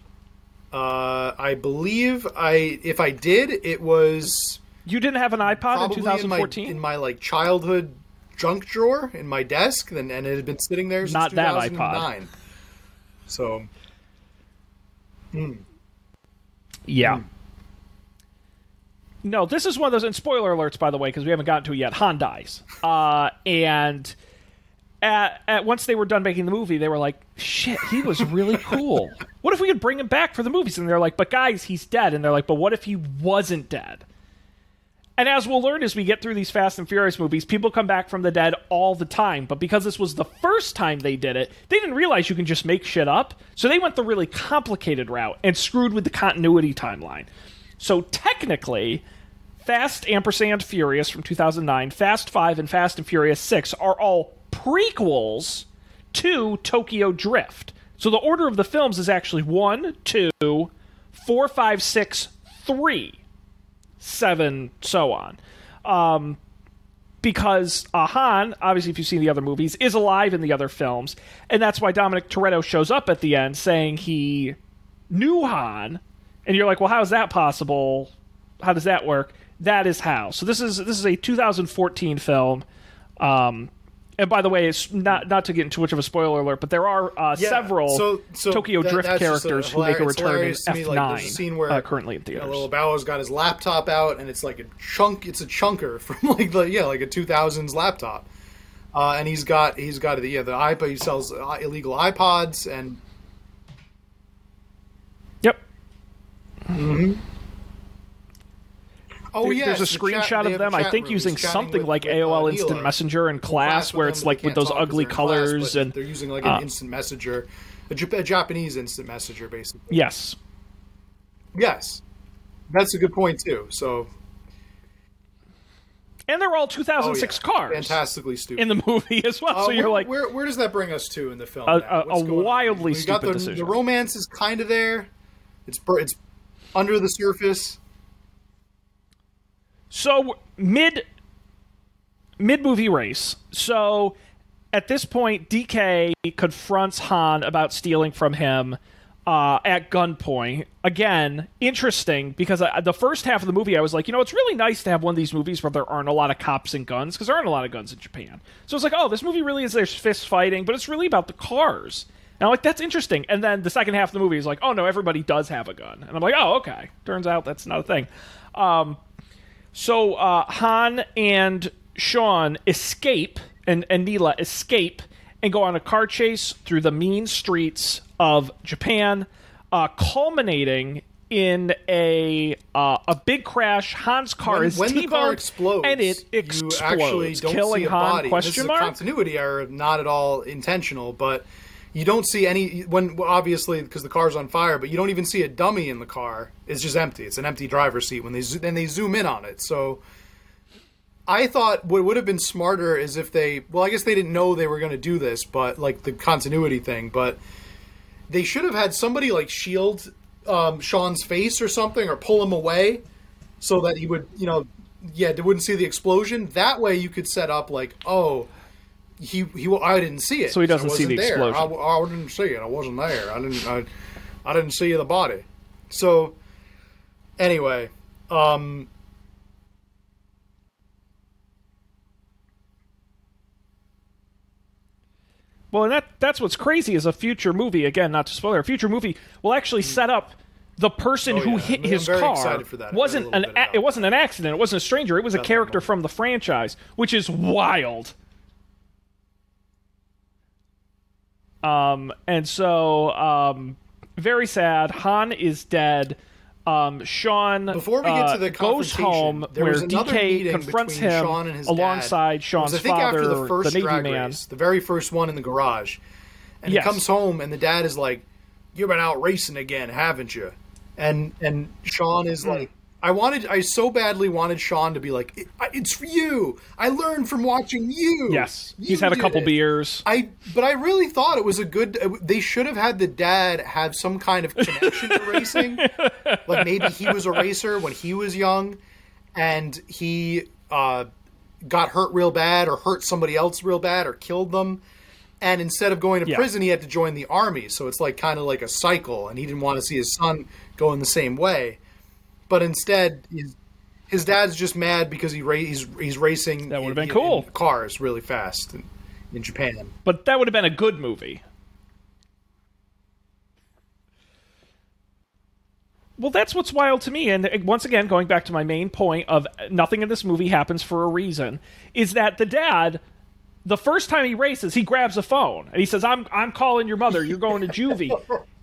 Uh, I believe I if I did it was You didn't have an iPod in probably in my 2014. in my like childhood junk drawer in my desk, and, and it had been sitting there since Not that 2009. So Yeah. No, this is one of those, and spoiler alerts, by the way, because we haven't gotten to it yet. Han dies, uh, and at, at once they were done making the movie, they were like, "Shit, he was really cool. *laughs* what if we could bring him back for the movies?" And they're like, "But guys, he's dead." And they're like, "But what if he wasn't dead?" And as we'll learn as we get through these Fast and Furious movies, people come back from the dead all the time. But because this was the first time they did it, they didn't realize you can just make shit up. So they went the really complicated route and screwed with the continuity timeline. So technically, Fast ampersand Furious from 2009, Fast 5, and Fast and Furious 6 are all prequels to Tokyo Drift. So the order of the films is actually 1, 2, 4, 5, 6, 3 seven, so on. Um, because uh, Han, obviously, if you've seen the other movies, is alive in the other films, and that's why Dominic Toretto shows up at the end saying he knew Han, and you're like, well, how is that possible? How does that work? That is how. So this is this is a 2014 film. Um, and by the way, it's not not to get into too much of a spoiler alert, but there are uh, Yeah, several so- so Tokyo that- Drift that's just a characters who make a return in me, F9, like, scene where, uh, currently in You theaters. know, little Bow's got his laptop out, and it's like a chunk. It's a chunker *laughs* from like the yeah, like a 2000s laptop. Uh, and he's got he's got the yeah the iPod. He sells uh, illegal iPods, and Yep. Oh There- yeah, there's a screenshot of them. I think using something like AOL Instant Messenger in class, where it's like with those ugly colors and they're using like uh, an instant messenger, a, Japanese instant messenger, basically. yes, Yes, that's a good point too. So, and they're all oh, 2006 yeah. cars fantastically stupid. in the movie as well. Uh, so you're like, where where does that bring us to in the film? A- a- a wildly stupid the, decision. The romance is kind of there. It's it's under the surface. So mid mid movie race. So at this point, DK confronts Han about stealing from him uh, at gunpoint. Again, interesting because I, the first half of the movie, I was like, you know, it's really nice to have one of these movies where there aren't a lot of cops and guns because there aren't a lot of guns in Japan. So it's like, oh, this movie really is there's fist fighting, but it's really about the cars. And I'm like, that's interesting. And then the second half of the movie is like, oh no, everybody does have a gun. And I'm like, oh, okay. Turns out that's not a thing. Um, so uh, Han and Sean escape, and, and Neela escape and go on a car chase through the mean streets of Japan, uh, culminating in a uh, a big crash. Han's car when, is when the car explodes, and it you explodes, actually don't killing see a Han? body. Question this is mark. continuity error, not at all intentional, but you don't see any when obviously because the car's on fire, but you don't even see a dummy in the car. It's just empty. It's an empty driver's seat when they then they zoom in on it. So. I thought what would have been smarter is if they, well, I guess they didn't know they were going to do this, but like the continuity thing, but they should have had somebody like shield um, Sean's face or something, or pull him away, so that he would, you know, yeah, they wouldn't see the explosion. That way, you could set up like, oh, he he, I didn't see it, So he doesn't see the there. explosion. I, I didn't see it. I wasn't there. I didn't. I, I didn't see the body. So, anyway, um, Well, and that that's what's crazy is a future movie. Again, not to spoiler, a future movie will actually set up the person Hmm. Oh, who yeah. hit I'm- I'm his car excited for that. I read a wasn't an a, it wasn't an accident. It wasn't a stranger. It was a character from the franchise, which is wild. Um, and so um, very sad. Han is dead. Um, Sean Before we get uh, to the goes home there where DK confronts him Sean and his alongside dad. Sean's was, I think father, after the, first Navy drag man. race, the very first one in the garage, and Yes. he comes home and the dad is like, "You've been out racing again, haven't you?" And and Sean Hmm. is like, "I wanted, I so badly wanted Sean to be like, it, it's for you. I learned from watching you. Yes, You he's had a couple it." beers. I but I really thought it was a good. They should have had the dad have some kind of connection to racing. *laughs* Like maybe he was a racer when he was young, and he uh, got hurt real bad, or hurt somebody else real bad, or killed them. And instead of going to Yeah. prison, he had to join the army. So it's like kind of like a cycle, and he didn't want to see his son go in the same way. But instead, his, his dad's just mad because he ra- he's he's racing. That would've been in- cool. in cars really fast in, in Japan. but that would have been a good movie. Well, that's what's wild to me. And once again, going back to my main point of nothing in this movie happens for a reason, is that the dad, the first time he races, he grabs a phone and he says, "I'm I'm calling your mother. You're going to *laughs* juvie."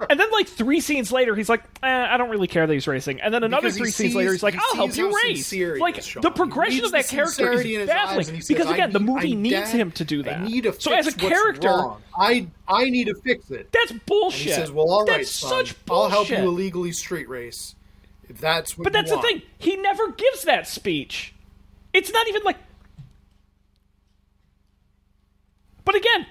and then like three scenes later, he's like, eh, "I don't really care that he's racing." And then another Because three scenes later, he's like, he "I'll help you race." Like Sean. the progression of that character is baffling says, because "I again, the movie I- needs Dad, him to do that. I need to so as a character, wrong. I I need to fix it. that's bullshit. He says, "Well, all right, that's son. such I'll help you illegally street race if that's what." But that's the thing. He never gives that speech. It's not even like. But again,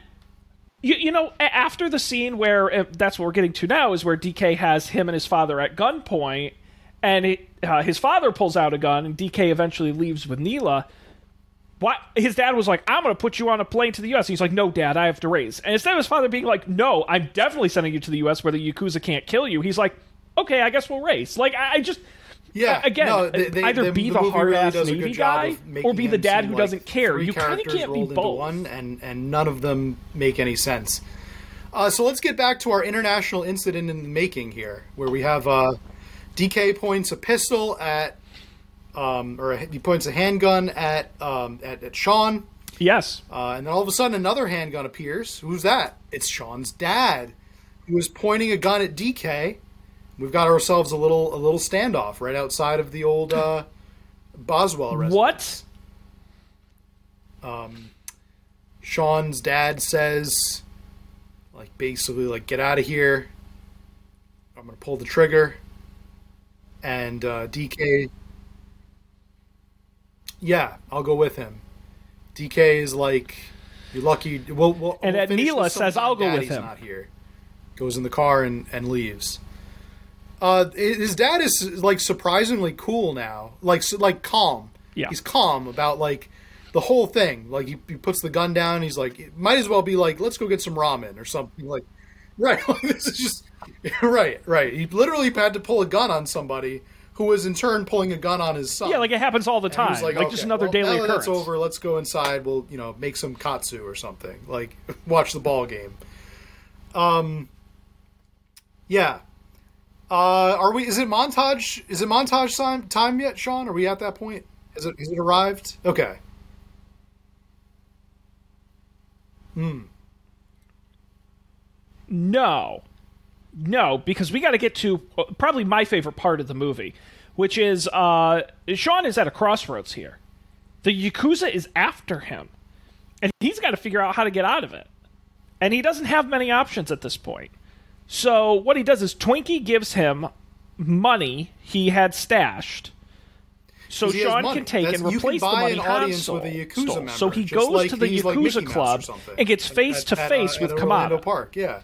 you, you know, after the scene where that's what we're getting to now is where DK has him and his father at gunpoint, and it, uh, his father pulls out a gun, and DK eventually leaves with Neela. What his dad was like, I'm going to put you on a plane to the U.S. He's like, No, Dad, I have to race. And instead of his father being like, No, I'm definitely sending you to the U.S. where the yakuza can't kill you. He's like, Okay, I guess we'll race. Like I, I just. Yeah, again, no, they- they- either the- be the the, hard ass good Navy guy or be the dad who like doesn't care. You kind of can't be both. One, and and none of them make any sense. Uh, so let's get back to our international incident in the making here, where we have uh, DK points a pistol at, um, or he points a handgun at um, at, at Sean, Yes. uh, and then all of a sudden another handgun appears. Who's that? It's Sean's dad, who is pointing a gun at DK. We've got ourselves a little a little standoff right outside of the old uh, Boswell residence. What? Sean's dad says, like, basically, like, get out of here. I'm going to pull the trigger. And uh, DK, yeah, I'll go with him. DK is like, you're lucky. We'll, we'll, And we'll Neela says, "I'll go with him." Not here. Goes in the car and, and leaves. Uh, his dad is like surprisingly cool now, like like calm. Yeah. he's calm about like the whole thing. Like he, he puts the gun down. He's like, it might as well be like, let's go get some ramen or something. Like, *laughs* right? Like, *laughs* this is just *laughs* right, right. He literally had to pull a gun on somebody who was in turn pulling a gun on his son. Yeah, like it happens all the time. was Like, just another well, daily now occurrence. That's over. Let's go inside. We'll you know make some katsu or something. Like watch the ball game. Um. Yeah. Uh, are we? Is it montage? Is it montage time, time yet, Sean? Are we at that point? Is it? Is it arrived? Okay. Hmm. No. No, because we got to get to uh, probably my favorite part of the movie, which is uh, Sean is at a crossroads here. The Yakuza is after him, and he's got to figure out how to get out of it. And he doesn't have many options at this point. So what he does is Twinkie gives him money he had stashed. So Sean can take That's- and replace the money an Han stole. with a Yakuza stole. member, so he goes like to the like Yakuza Mickey club and gets At- face to at, face with Orlando Park. Yeah.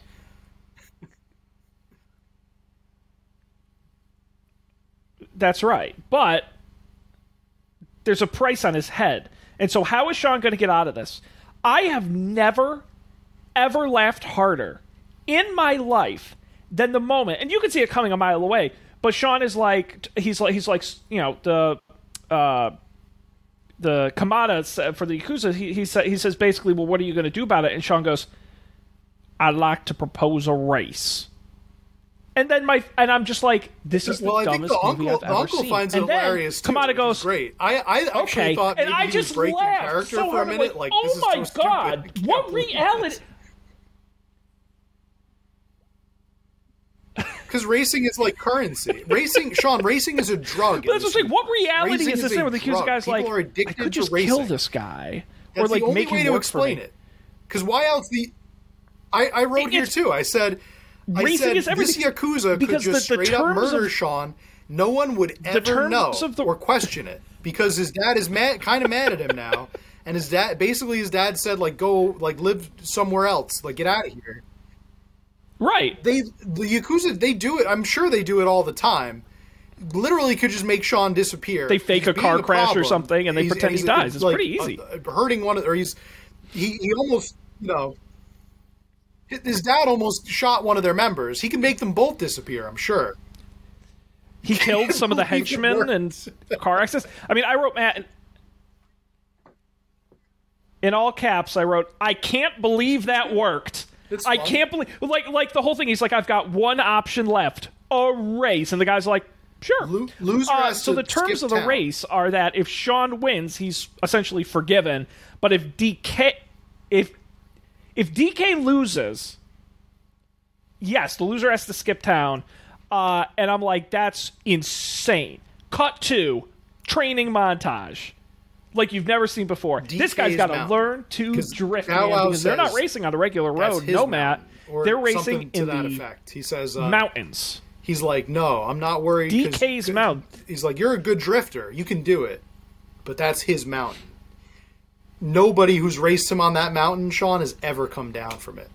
That's right. But there's a price on his head. And so, how is Sean going to get out of this? I have never, ever laughed harder in my life than the moment, and you can see it coming a mile away. But Sean is like, he's like, he's like, you know, the, uh, the Kamada for the Yakuza. He he, sa- he says basically, well, what are you going to do about it? And Sean goes, I'd like to propose a race. And then my and I'm just like, this is the Well, I dumbest the movie I've the ever uncle seen. finds and it then hilarious too. Kamada goes, great. I, I actually okay, thought and I he just was breaking laughed character so for a minute. Like, oh this is my god, what *laughs* reality? Because racing is like currency. Racing, Sean, racing is a drug. in That's what this I'm saying. What reality Racing is this thing where the accused guy's People like, are I addicted could to just racing. kill this guy, That's or like the only make way him to explain it. Because why else the? I, I wrote It- here too. I said, I Racing said is this everything. yakuza could Because just the- the straight up murder of- Sean. No one would ever know the- or question it because his dad is mad, kind of mad at him now. And his dad, basically, his dad said, like, go, like, live somewhere else, like, get out of here. Right. They, the yakuza, they do it. I'm sure they do it all the time. Literally, could just make Sean disappear. They fake He's a car crash or something, and they He's- pretend he dies. It's like, pretty easy. uh, hurting one, of, or he's he, he almost, you know, his dad almost shot one of their members. He can make them both disappear. I'm sure. He killed some of the *laughs* henchmen and car accidents. I mean, I wrote Matt in all caps. I wrote, "I can't believe that worked. I can't believe like like the whole thing." He's like, "I've got one option left: a race," and the guy's like, "Sure." Lo- loser Uh, so the terms of the town. race are that if Sean wins, he's essentially forgiven. But if DK, if if DK loses, yes, the loser has to skip town. Uh, and I'm like, that's insane. Cut to training montage. Like you've never seen before. this guy's got to learn to drift, man, because they're not racing on a regular road. No, Matt. They're racing to in that the effect. He says uh, mountains. He's like, no, I'm not worried. DK's mountain. He's like, you're a good drifter. You can do it. But that's his mountain. Nobody who's raced him on that mountain, Sean, has ever come down from it.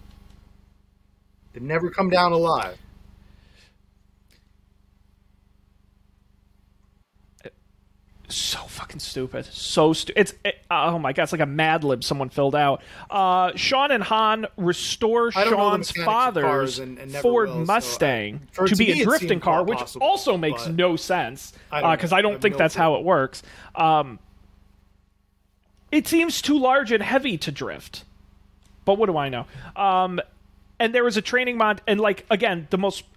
They've never come down alive. So fucking stupid. So stupid. it's it, oh my god, it's like a Mad Lib someone filled out. Uh, Sean and Han restore I don't know the Sean's father's and- and Ford will, so I- Mustang to to be a drifting car, which possible, also makes no sense because. I I don't think that's how it works. Um, it seems too large and heavy to drift, but what do I know? Um, and there was a training mod, and like again, the most uh,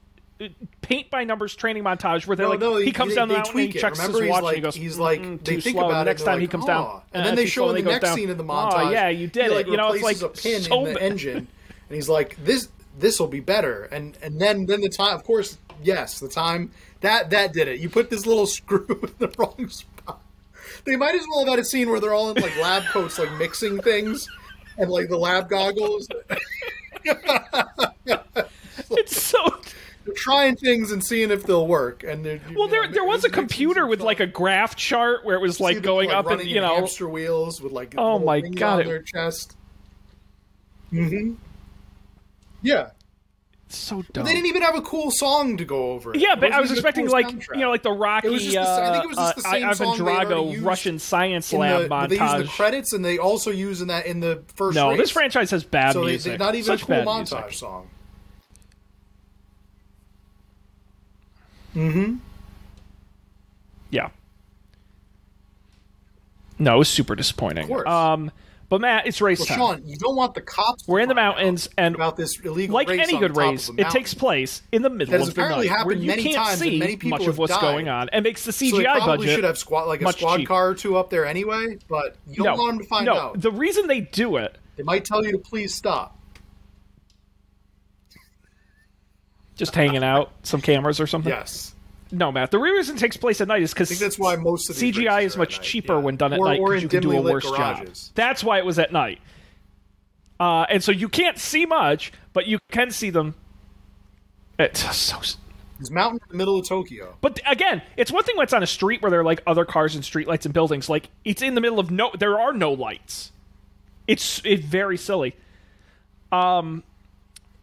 paint by numbers training montage where they're No, like no, he they- comes they- down the mountain and he checks Remember, his watch like- and he goes he's like- "Mm, they too think slow. about the it next time he comes "Aw." down And uh, then they show in the next down. scene in the "Oh, montage. yeah, you did he, it. like, you know, it's like a pin so in the engine, and he's like, "This, this will be better." And and then then the time, of course, yes, the time that that did it. You put this little *laughs* screw in the wrong spot. They might as well have had a scene where they're all in like lab coats, like mixing things, and like the lab goggles. *laughs* It's so. They're trying things and seeing if they'll work. And Well, know, there there was a computer with like a graph chart where it was like going like, up and you know. hamster wheels with like Oh my God, on their chest. Mm-hmm. Yeah, So but dumb. they didn't even have a cool song to go over it. Yeah, but I was expecting cool like soundtrack. you know like the Rocky It was just the- I think it was just the uh, same Ivan song Drago Russian science lab the, but They use the credits, and they also use in that in the first. No, race. this franchise has bad so music. they, not even Such a cool montage music. song. Yeah. No, it was super disappointing. Of course. Um, but Matt, it's race Well, time. Sean, you don't want the cops. We're in the mountains, and about this illegal like race any good race, it takes place in the middle of the night, where you can't times, see many much of what's died. going on, and makes the CGI So they probably budget should have squad like a squad car or two up there anyway. But you don't no, want them to find no. out. The reason they do it, They might tell you to please stop. Just hanging out, some cameras or something. Yes, No, Matt. The reason it takes place at night is because I think that's why most of these CGI is much cheaper yeah. when done at Or- night because you can do a dimly lit worse job. That's why it was at night. Uh, and so you can't see much, but you can see them. It's so. This mountain in the middle of Tokyo. But again, it's one thing when it's on a street where there are like other cars and streetlights and buildings. Like it's in the middle of no, there are no lights. It's it's very silly. Um,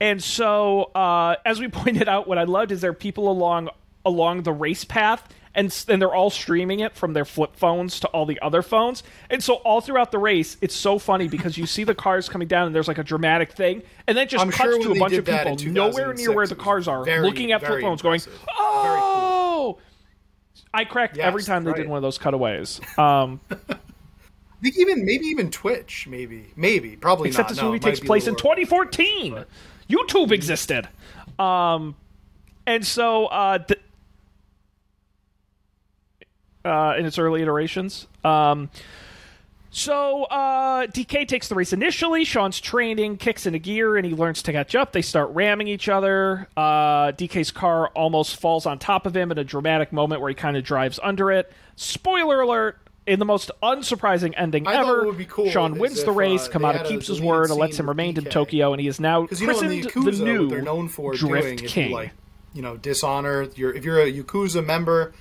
and so uh, as we *laughs* pointed out, what I loved is there are people along along the race path, and and they're all streaming it from their flip phones to all the other phones. And so all throughout the race, it's so funny because you see the cars coming down, and there's like a dramatic thing, and then it just I'm cuts sure to a bunch of people nowhere near where the cars are, very, looking at flip phones, going, impressive. Cool. "Oh." I cracked Yes, every time they right. did one of those cutaways. Um, *laughs* I think even maybe even Twitch, maybe maybe probably except not. this movie takes place in little early. 2014. YouTube existed, um, and so uh, th- uh, in its early iterations. Um, so uh, DK takes the race initially. Sean's training kicks into gear, and he learns to catch up. They start ramming each other. Uh, DK's car almost falls on top of him in a dramatic moment where he kind of drives under it. Spoiler alert! In the most unsurprising ending I ever, cool Sean wins if, the race. uh, Kamata keeps his word and lets him remain in Tokyo, and he is now you know christened the Yakuza, the new they're known for Drift doing, if King. you like, you know, dishonor. You're, if you're a Yakuza member,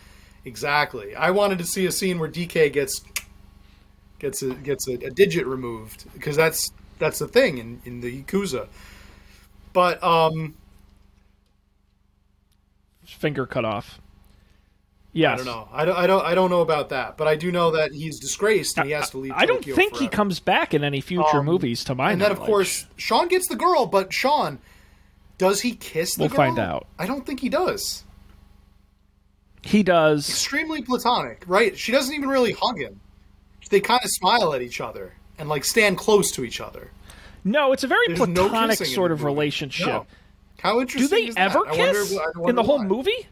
exactly. I wanted to see a scene where DK gets gets a gets a, a digit removed because that's that's the thing in in the Yakuza. But um, Finger cut off. Yes. I don't know. I don't, I don't. I don't know about that, but I do know that he's disgraced and he has to leave. I don't Tokyo think he comes back in any future Um, movies, to my And then, of course, Sean gets the girl, but Sean, does he kiss the We'll girl? find out. I don't think he does. he does. Extremely platonic, right? She doesn't even really hug him. They kind of smile at each other and like stand close to each other. No, it's a very There's platonic in sort of relationship. No. How interesting! Do they is that? ever I wonder- kiss I in the whole why. movie?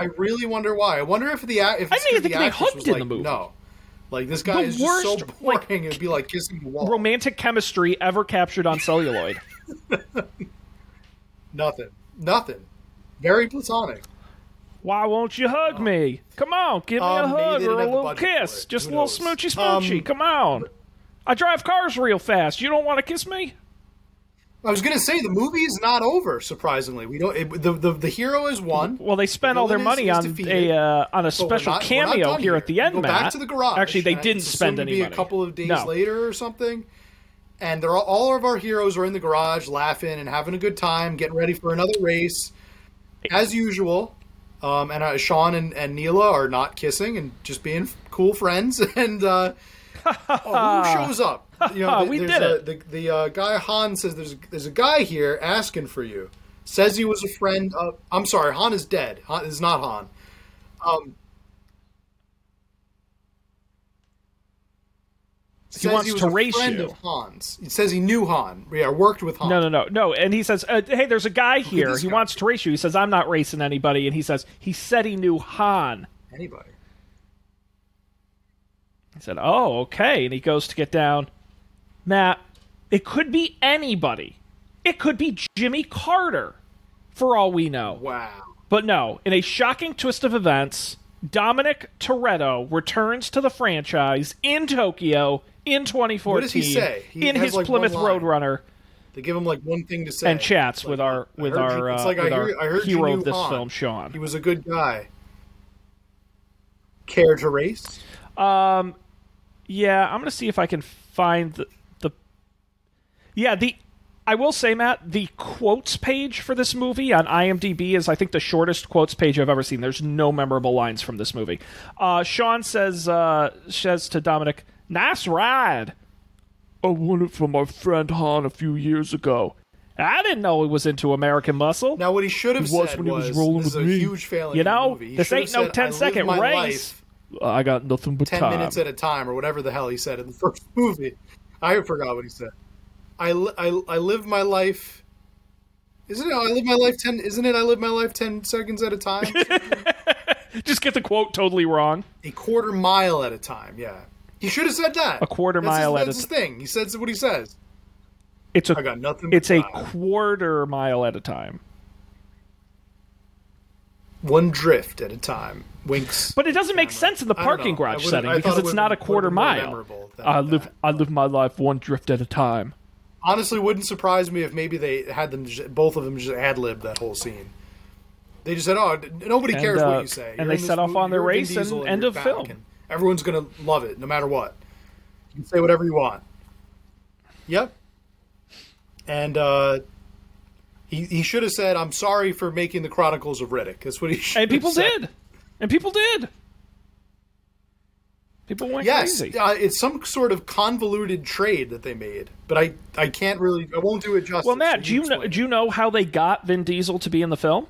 I really wonder why. I wonder if the if I think- think the they actress hugged was the like, movie. No, like this guy The is just so worst, boring. like, It'd be like kissing the wall. Romantic chemistry ever captured on celluloid. *laughs* Nothing. Nothing. Very platonic. Why won't you hug me? Come on, give me a Um, hug or a little kiss. Just a little knows? smoochy smoochy. Um, Come on. I drive cars real fast. You don't want to kiss me? I was gonna say the movie is not over. Surprisingly, we don't. It, the, the the hero is one. Well, they spent all their is- money is on defeated, a uh, on a special not- cameo here at the end, go Matt. back to the garage. Actually, they didn't spend any be money. a couple of days No. later or something. And they're all, all of our heroes are in the garage, laughing and having a good time, getting ready for another race, as usual. Um, and uh, Sean and, and Neela are not kissing and just being cool friends. *laughs* And uh, oh, who *laughs* shows up? You know, *laughs* We did a, it. The, the uh, guy Han says there's a, there's a guy here asking for you. Says he was a friend. Of, I'm sorry, Han is dead. Han is not Han. Um, says wants was to race you. Of Han's. He says he knew Han. Yeah, worked with Han. No, no, no, no. And he says, uh, "Hey, there's a guy here. He guy. wants to race you." He says, "I'm not racing anybody." And he says, "He said he knew Han." Anybody? He said, "Oh, okay." And he goes to get down. Matt, it could be anybody. It could be Jimmy Carter, for all we know. Wow. But no, in a shocking twist of events, Dominic Toretto returns to the franchise in Tokyo in 2014 What does he say? He in his like, Plymouth. Roadrunner They give him like one thing to say and chats Like, with our with our, you- uh, it's like with I, our I heard hero of this Han. film, Sean. He was a good guy. Care to race? Yeah, I'm gonna see if I can find the, the Yeah, the I will say, Matt, the quotes page for this movie on IMDb is, I think, the shortest quotes page I've ever seen. There's no memorable lines from this movie. Uh, Sean says uh, says to Dominic, "Nice ride." I won it from my friend Han a few years ago. I didn't know he was into American Muscle. Now, what he should have He was said when he was was, rolling "This with me." huge failing." You know, this ain't no said, 10 "I live second race. life I got nothing but ten time. minutes at a time, or whatever the hell he said in the *laughs* first movie. I forgot what he said. I, I, I live my life. Isn't it? I live my life ten. Isn't it? I live my life ten seconds at a time. *laughs* Just get the quote totally wrong. a quarter mile at a time. Yeah, he should have said that. A quarter That's mile his, at that's a his thing. He says what he says. It's a I got nothing. But it's a time. quarter mile at a time. one drift at a time. Winks. But it doesn't make sense in the parking garage setting because it it's not a quarter would've been more mile. than I live that. I live my life one drift at a time. honestly wouldn't surprise me if maybe they had them just, both of them just ad lib that whole scene. They just said, "Oh, nobody And, cares uh, what you say." and You're they in this set off movie, on their you're race and end of film. and everyone's gonna love it no matter what. You can say whatever you want. Yep. And uh, he he should have said, "I'm sorry for making the Chronicles of Riddick." That's what he *laughs* should. And people said. did. And people did. People went Yes, crazy. uh, it's some sort of convoluted trade that they made, but I I can't really I won't do it justice. Well, Matt, do you know do you know how they got Vin Diesel to be in the film?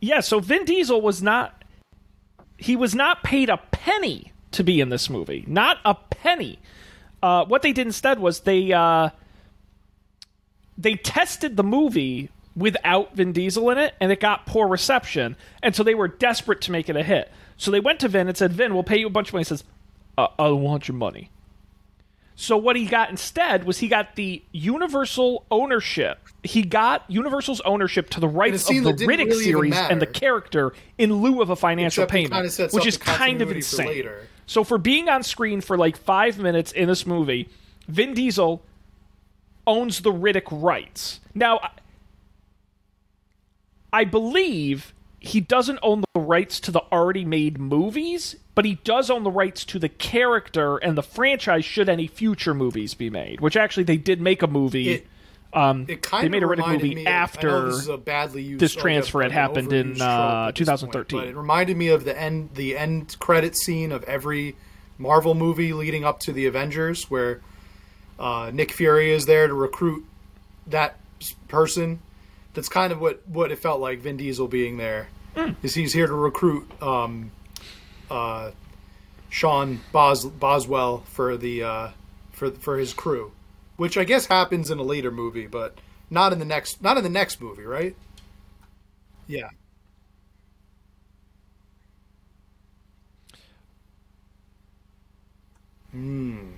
Yeah, so Vin Diesel was not he was not paid a penny to be in this movie. Not a penny. Uh, what they did instead was they uh, they tested the movie without Vin Diesel in it, and it got poor reception, and so they were desperate to make it a hit. So they went to Vin and said, "Vin, we'll pay you a bunch of money." He says, uh, "I want your money." So what he got instead was he got the Universal ownership. He got Universal's ownership to the rights of the Riddick really series and the character in lieu of a financial Except payment, kinda which is kind of insane. So for being on screen for like five minutes in this movie, Vin Diesel owns the Riddick rights. Now, I- believe he doesn't own the rights to the already made movies, but he does own the rights to the character and the franchise should any future movies be made. Which actually they did make a movie. It- um, It kind they of made a Riddick movie me after this used, this transfer had happened in, uh, at this point, 2013. but it reminded me of the end the end credit scene of every Marvel movie leading up to the Avengers, where uh, Nick Fury is there to recruit that person. That's kind of what what it felt like. Vin Diesel being there is he's here to recruit um, uh, Sean Bos- Boswell for the uh, for for his crew, which I guess happens in a later movie, but not in the next not in the next movie, right? Yeah. Hmm.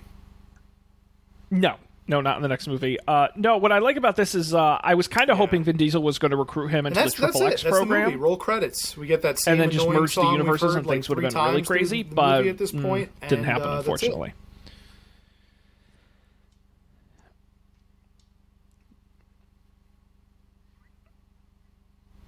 No, no, not in the next movie. Uh, no, what I like about this is uh, I was kind of hoping Vin Diesel was going to recruit him into And the Triple it. X program. movie. Roll credits. We get that same and then just merge the universes heard, and like, things would have been really crazy, but at this mm, point, didn't happen, uh, unfortunately.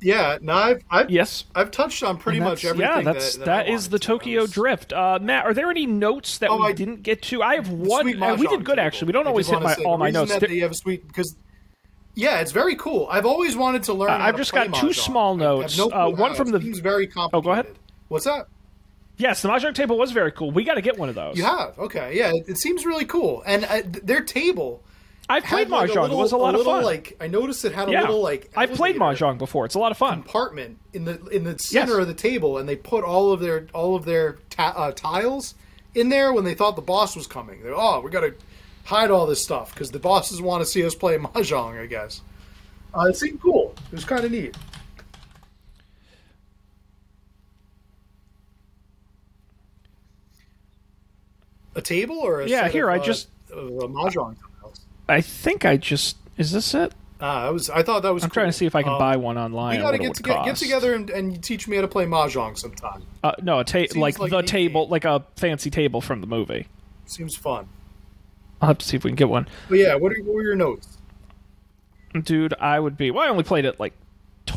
Yeah, no, I've I've, Yes. I've touched on pretty much everything. Yeah, that's that, that that I is the to. Tokyo was- Drift. Uh, Matt, are there any notes that Oh, we I- didn't get to? I have one. uh, we did good table. actually. We don't I always just hit my say, all my notes. That There- they have a sweet because yeah, it's very cool. I've always wanted to learn. Uh, I've just play got two mahjong. small I- I have notes. no Uh, one from the- seems very complicated. Oh, go ahead. What's that? yes, the mahjong table was very cool. We got to get one of those. You have okay, yeah. It, it seems really cool, and uh, th- their table. I've played like, mahjong. little- it was a lot of little, fun. Like I noticed it had a yeah, little like. I've played mahjong before. It's a lot of fun. Compartment in the in the center Yes. of the table, and they put all of their all of their ta- uh, tiles in there when they thought the boss was coming. They're oh, we got to hide all this stuff because the bosses want to see us play *laughs* mahjong. I guess. Uh, it seemed cool. It was kind of neat. A table or a Yeah, here, of, I uh, just- of, uh, mahjong. I think I just is this it? Ah, I was. I thought that was. I'm trying to see if I can buy one online. We got to what it get together, get together and, and teach me how to play mahjong sometime. Uh, no, a ta- like, like the table, game. like a fancy table from the movie. Seems fun. I'll have to see if we can get one. But yeah, what are, what were your notes? Dude, I would be. Well, I only played it like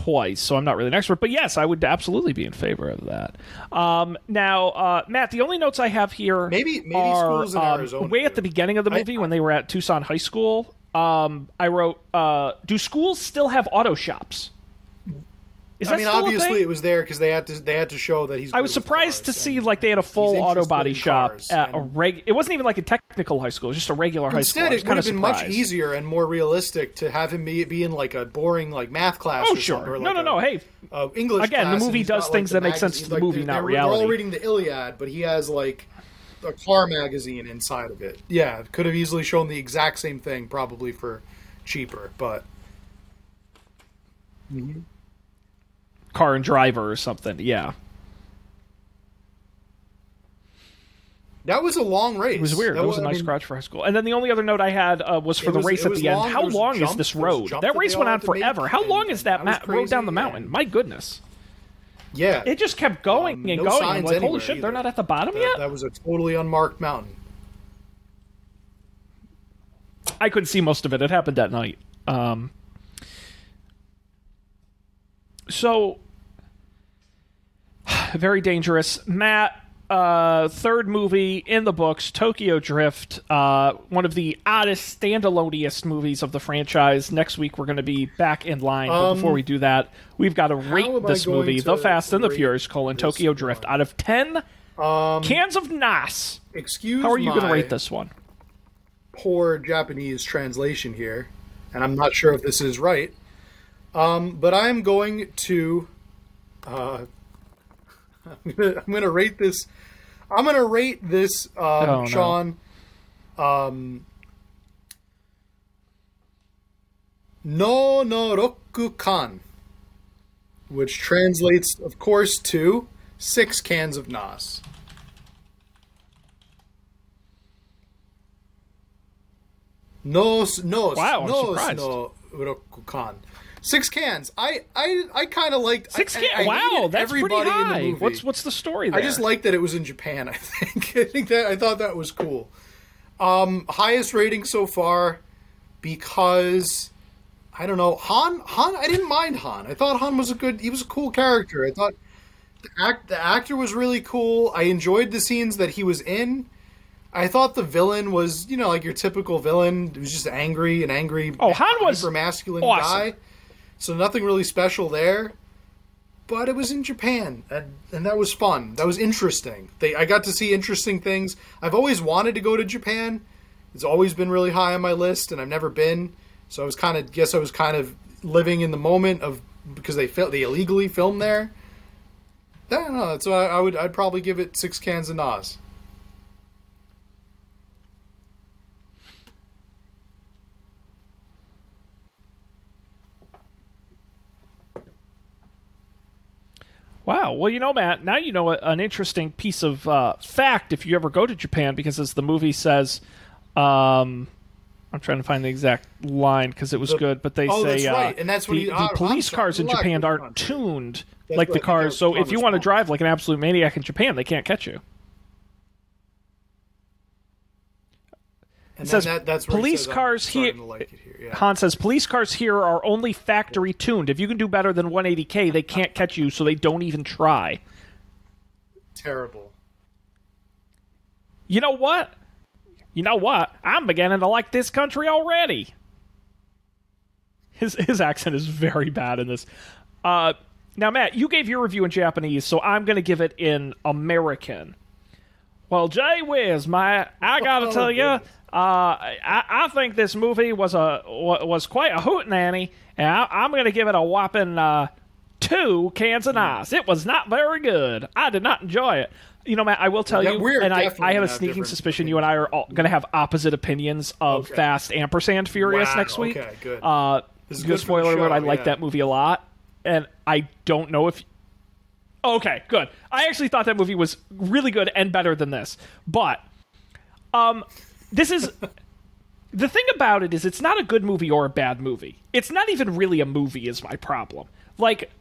twice, so I'm not really an expert. But yes, I would absolutely be in favor of that. Um, now, uh, Matt, the only notes I have here Maybe- maybe are schools in um, Arizona way at the beginning of the I- movie when they were at Tucson High School. Um, I wrote, uh, "Do schools still have auto shops?" Is I mean, obviously it was there because they had to they had to show that he's. I was surprised to see like they had a full auto body shop at a reg. It wasn't even like a technical high school; it was just a regular high school. Instead, it would have of been much easier and more realistic to have him be, be in like a boring like math class. Oh or sure, or, no, like no, a- no. Hey, uh, English. Again, the class, and movie does got, like, things the that make sense to the like, movie, they're- not they're- reality. They're all reading the Iliad, but he has like a car magazine inside of it. Yeah, could have easily shown the exact same thing, probably for cheaper. But car and driver or something. Yeah, that was a long race. it was weird. That was a nice mean, scratch for high school. And then the only other note I had uh, was for the was- race at the end. long. How was a long is this there was a road? That race went on had to make, forever. How long is that, that ma- road down the mountain? My goodness, Yeah, it just kept going Um, and no going. I'm signs like, holy shit, they're not at the bottom that, yet. that was a totally unmarked mountain. I couldn't see most of it. It happened at night. Um, so *sighs* very dangerous. Matt, uh, third movie in the books, Tokyo Drift, uh, one of the oddest, standaloneest movies of the franchise. Next week we're going to be back in line. but before we do that, we've got to rate Um, this movie, The Fast and the Furious: colon Tokyo Drift, one? out of ten Um, cans of NOS. Excuse How are you going to rate this one? poor Japanese translation here, and I'm not sure if this is right. Um, but I'm going to, uh, *laughs* I'm gonna, I'm gonna rate this. I'm gonna rate this, um, Oh, no. Sean. Um, no no roku kan, which translates, of course, to six cans of NOS. No, no, Wow, surprised. no Rokukan. Six cans. I, I, I kind of liked. Six cans. I, I wow, that's pretty everybody in high. the movie. What's what's the story there? I just liked that it was in Japan. *laughs* I think. I think that I thought that was cool. Um, highest rating so far because I don't know Han. Han. I didn't mind Han. I thought Han was a good. He was a cool character. I thought the act. The actor was really cool. I enjoyed the scenes that he was in. I thought the villain was, you know, like your typical villain. He was just angry, and angry, Oh, Han was a masculine awesome. guy. So nothing really special there but it was in Japan, and, and that was fun. That was interesting. They, I got to see interesting things. I've always wanted to go to Japan. It's always been really high on my list, and I've never been. So I was kind of, guess I was kind of living in the moment of because they fil- they illegally filmed there. I don't know. So I, I would, I'd probably give it six cans of NOS. Wow. Well, you know, Matt, now you know a, an interesting piece of uh, fact if you ever go to Japan, because as the movie says, um, I'm trying to find the exact line because it was The- good, but they oh, say that's uh, right, and that's what the, he- the oh, I'm police sorry. cars in Japan aren't tuned That's like what the cars. So if you want to drive like an absolute maniac in Japan, they can't catch you. And says, that, that's police says, cars here- like here. Yeah. Han says police cars here are only factory tuned. If you can do better than 180k, they can't catch you, so they don't even try. Terrible. You know what? You know what? I'm beginning to like this country already. His his accent is very bad in this. Uh, now, Matt, you gave your review in Japanese, so I'm going to give it in American. Well, Jay Whiz, my, I gotta Oh, tell you, uh. I, I think this movie was a was quite a hoot, hootenanny, and I, I'm going to give it a whopping uh, two cans of ice. It was not very good. I did not enjoy it. You know, Matt, I will tell Yeah, you, and I, I have a sneaking suspicion you and I are going to have opposite opinions of Okay. Fast Ampersand Furious Wow, next week. okay, good. Uh, This is good spoiler alert, I like yeah. that movie a lot, and I don't know if Okay, good. I actually thought that movie was really good and better than this. But um this is the thing about it is it's not a good movie or a bad movie. It's not even really a movie is my problem. Like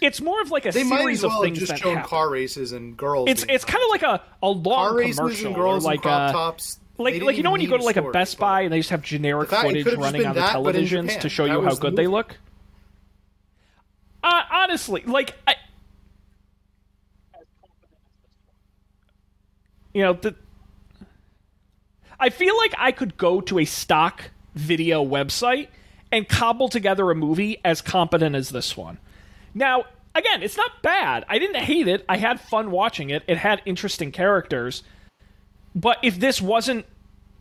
it's more of like a They might series as well of have things just that shown happen. car races and girls. it's it's kind of like a a long car commercial and girls like in crop a, tops. Like like you know when you go to like a Best Buy and they just have generic fact- footage running on the that, but televisions Japan. to show you how the good they look. Uh, honestly, like I, you know, the, I feel like I could go to a stock video website and cobble together a movie as competent as this one. Now, again, it's not bad. I didn't hate it. I had fun watching it. It had interesting characters. But if this wasn't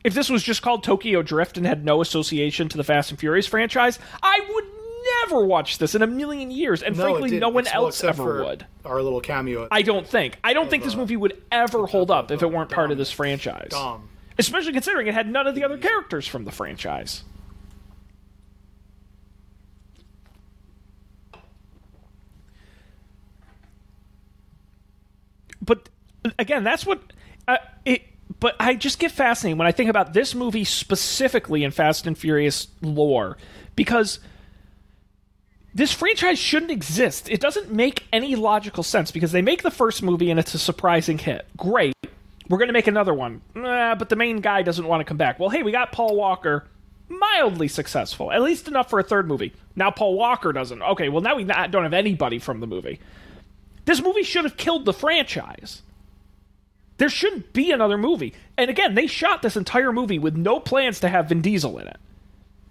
if this was just called Tokyo Drift and had no association to the Fast and Furious franchise, I would never watch this in a million years, and No, frankly, no one well, else ever would. Our little cameo. I don't think. I don't think this uh, movie would ever hold up if it weren't part of this franchise. Dom. Especially considering it had none of the other characters from the franchise. But again, that's what uh, it. But I just get fascinated when I think about this movie specifically in Fast and Furious lore because this franchise shouldn't exist. It doesn't make any logical sense because they make the first movie and it's a surprising hit. Great. We're going to make another one. Nah, but the main guy doesn't want to come back. Well, hey, we got Paul Walker. Mildly successful. At least enough for a third movie. Now Paul Walker doesn't. Okay, well, now we not, don't have anybody from the movie. This movie should have killed the franchise. There shouldn't be another movie. And again, they shot this entire movie with no plans to have Vin Diesel in it.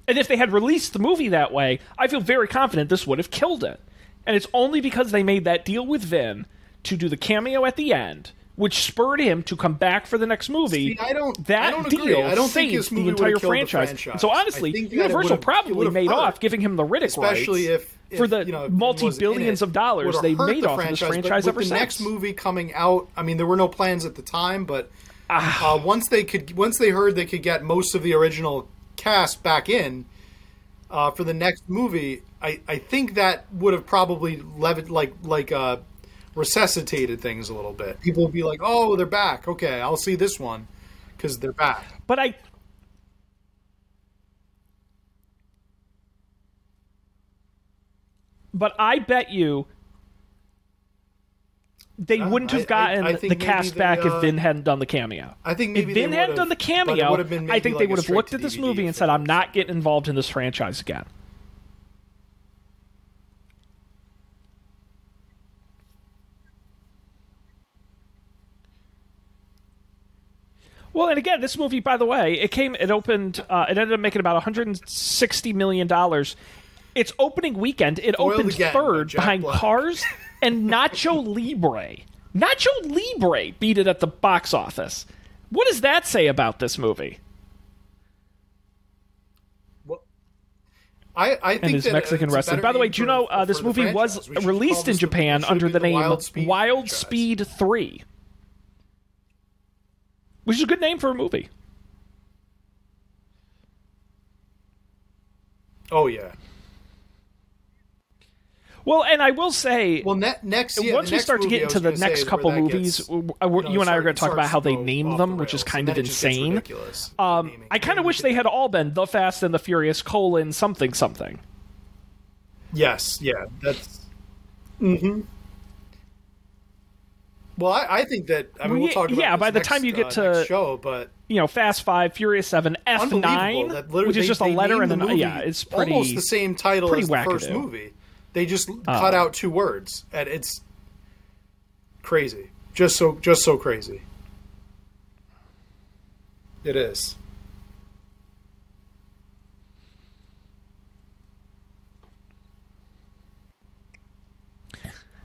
And if they had released the movie that way, I feel very confident this would have killed it. And it's only because they made that deal with Vin to do the cameo at the end, which spurred him to come back for the next movie. See, I don't- That I don't deal agree. I don't think this the entire would've the franchise. franchise. So honestly, think that it Universal probably made hurt. off giving him the Riddick especially rights if, if for the you know, multi billions of dollars they made the off of this franchise, franchise ever the since. next movie coming out, I mean, there were no plans at the time, but Ah. uh, once they could, once they heard they could get most of the original cast back in uh, for the next movie, I, I think that would have probably levit like like uh, resuscitated things a little bit. People would be like, "Oh, they're back. Okay, I'll see this one because they're back." But I But I bet you they wouldn't have gotten I the cast they, back uh, if Vin hadn't done the cameo. I think if Vin hadn't done the cameo, I think like they would have looked at this DVD movie and said, "I'm not getting involved in this franchise again." Well, and again, this movie, by the way, it came, it opened, uh, it ended up making about 160 million dollars. Its opening weekend, it Foiled opened again third behind Black. Cars and *laughs* Nacho Libre. Nacho Libre beat it at the box office. What does that say about this movie? I, I think and his that Mexican wrestling. By the way, do you know uh, this movie was franchise. We should released in Japan under be the name Wild Speed Wild. Speed 3, which is a good name for a movie. Oh yeah. Well, and I will say, Well, ne- next yeah, once we next start to get into the next couple movies, gets, you know, you and I are going to talk about how they name them, the which is kind of then it just gets insane. ridiculous, Um. I kind of wish they had all been The Fast and the Furious colon something something. Yes, yeah, that's. Mm-hmm. Well, I, I think that I mean Well, we'll talk about yeah, by the next, time you get uh, to- show, but You know, Fast Five, Furious Seven, F Nine, which is just a letter and the an movie yeah, it's pretty almost the same title pretty as the first wackadoo. Uh. movie. They just cut out two words, and it's crazy. Just so, just so crazy. It is.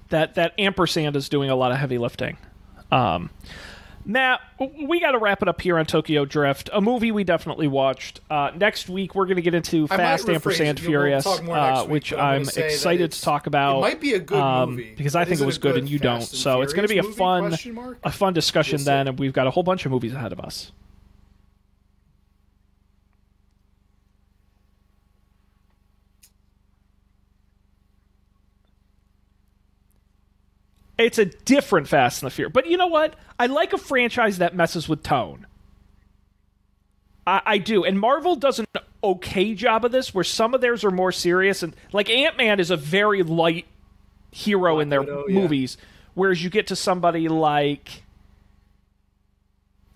That that ampersand is doing a lot of heavy lifting. Um, Matt, we got to wrap it up here on Tokyo Drift, a movie we definitely watched. Uh, next week, we're going to get into I Fast Ampersand Furious, talk more next uh, week, which I'm I'm gonna say that excited to talk about. it might be a good um, movie, because I think it was good good and you don't. And So it's going to be a fun, a fun discussion then, and we've got a whole bunch of movies ahead of us. It's a different Fast and the Furious. But you know what? I like a franchise that messes with tone. I, I do, and Marvel does an okay job of this, where some of theirs are more serious, and like Ant Man is a very light hero in their Widow, yeah. movies, whereas you get to somebody like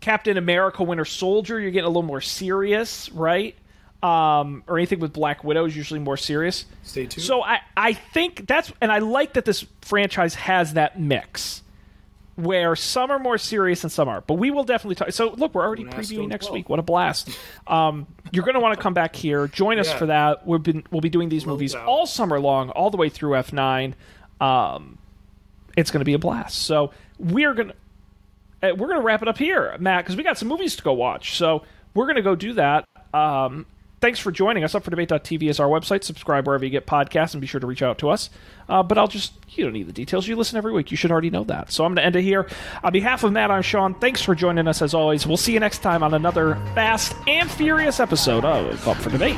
Captain America, Winter Soldier, you're getting a little more serious, right? Um, or anything with Black Widow is usually more serious. Stay tuned. So I, I think that's, and I like that this franchise has that mix where some are more serious and some are. But we will definitely talk. So look, we're already previewing next tell. week. What a blast! Um, you're going to want to come back here, join us Yeah. for that. We've been we'll be doing these No movies doubt. all summer long, all the way through F9. Um, it's going to be a blast. So we're going to uh, we're going to wrap it up here, Matt, because we got some movies to go watch. So we're going to go do that. Um, thanks for joining us. Up for debate.tv is our website. Subscribe wherever you get podcasts and be sure to reach out to us. Uh, but I'll just, you don't need the details. You listen every week. You should already know that. So I'm going to end it here. On behalf of Matt, I'm Sean. Thanks for joining us as always. We'll see you next time on another fast and furious episode of Up for Debate.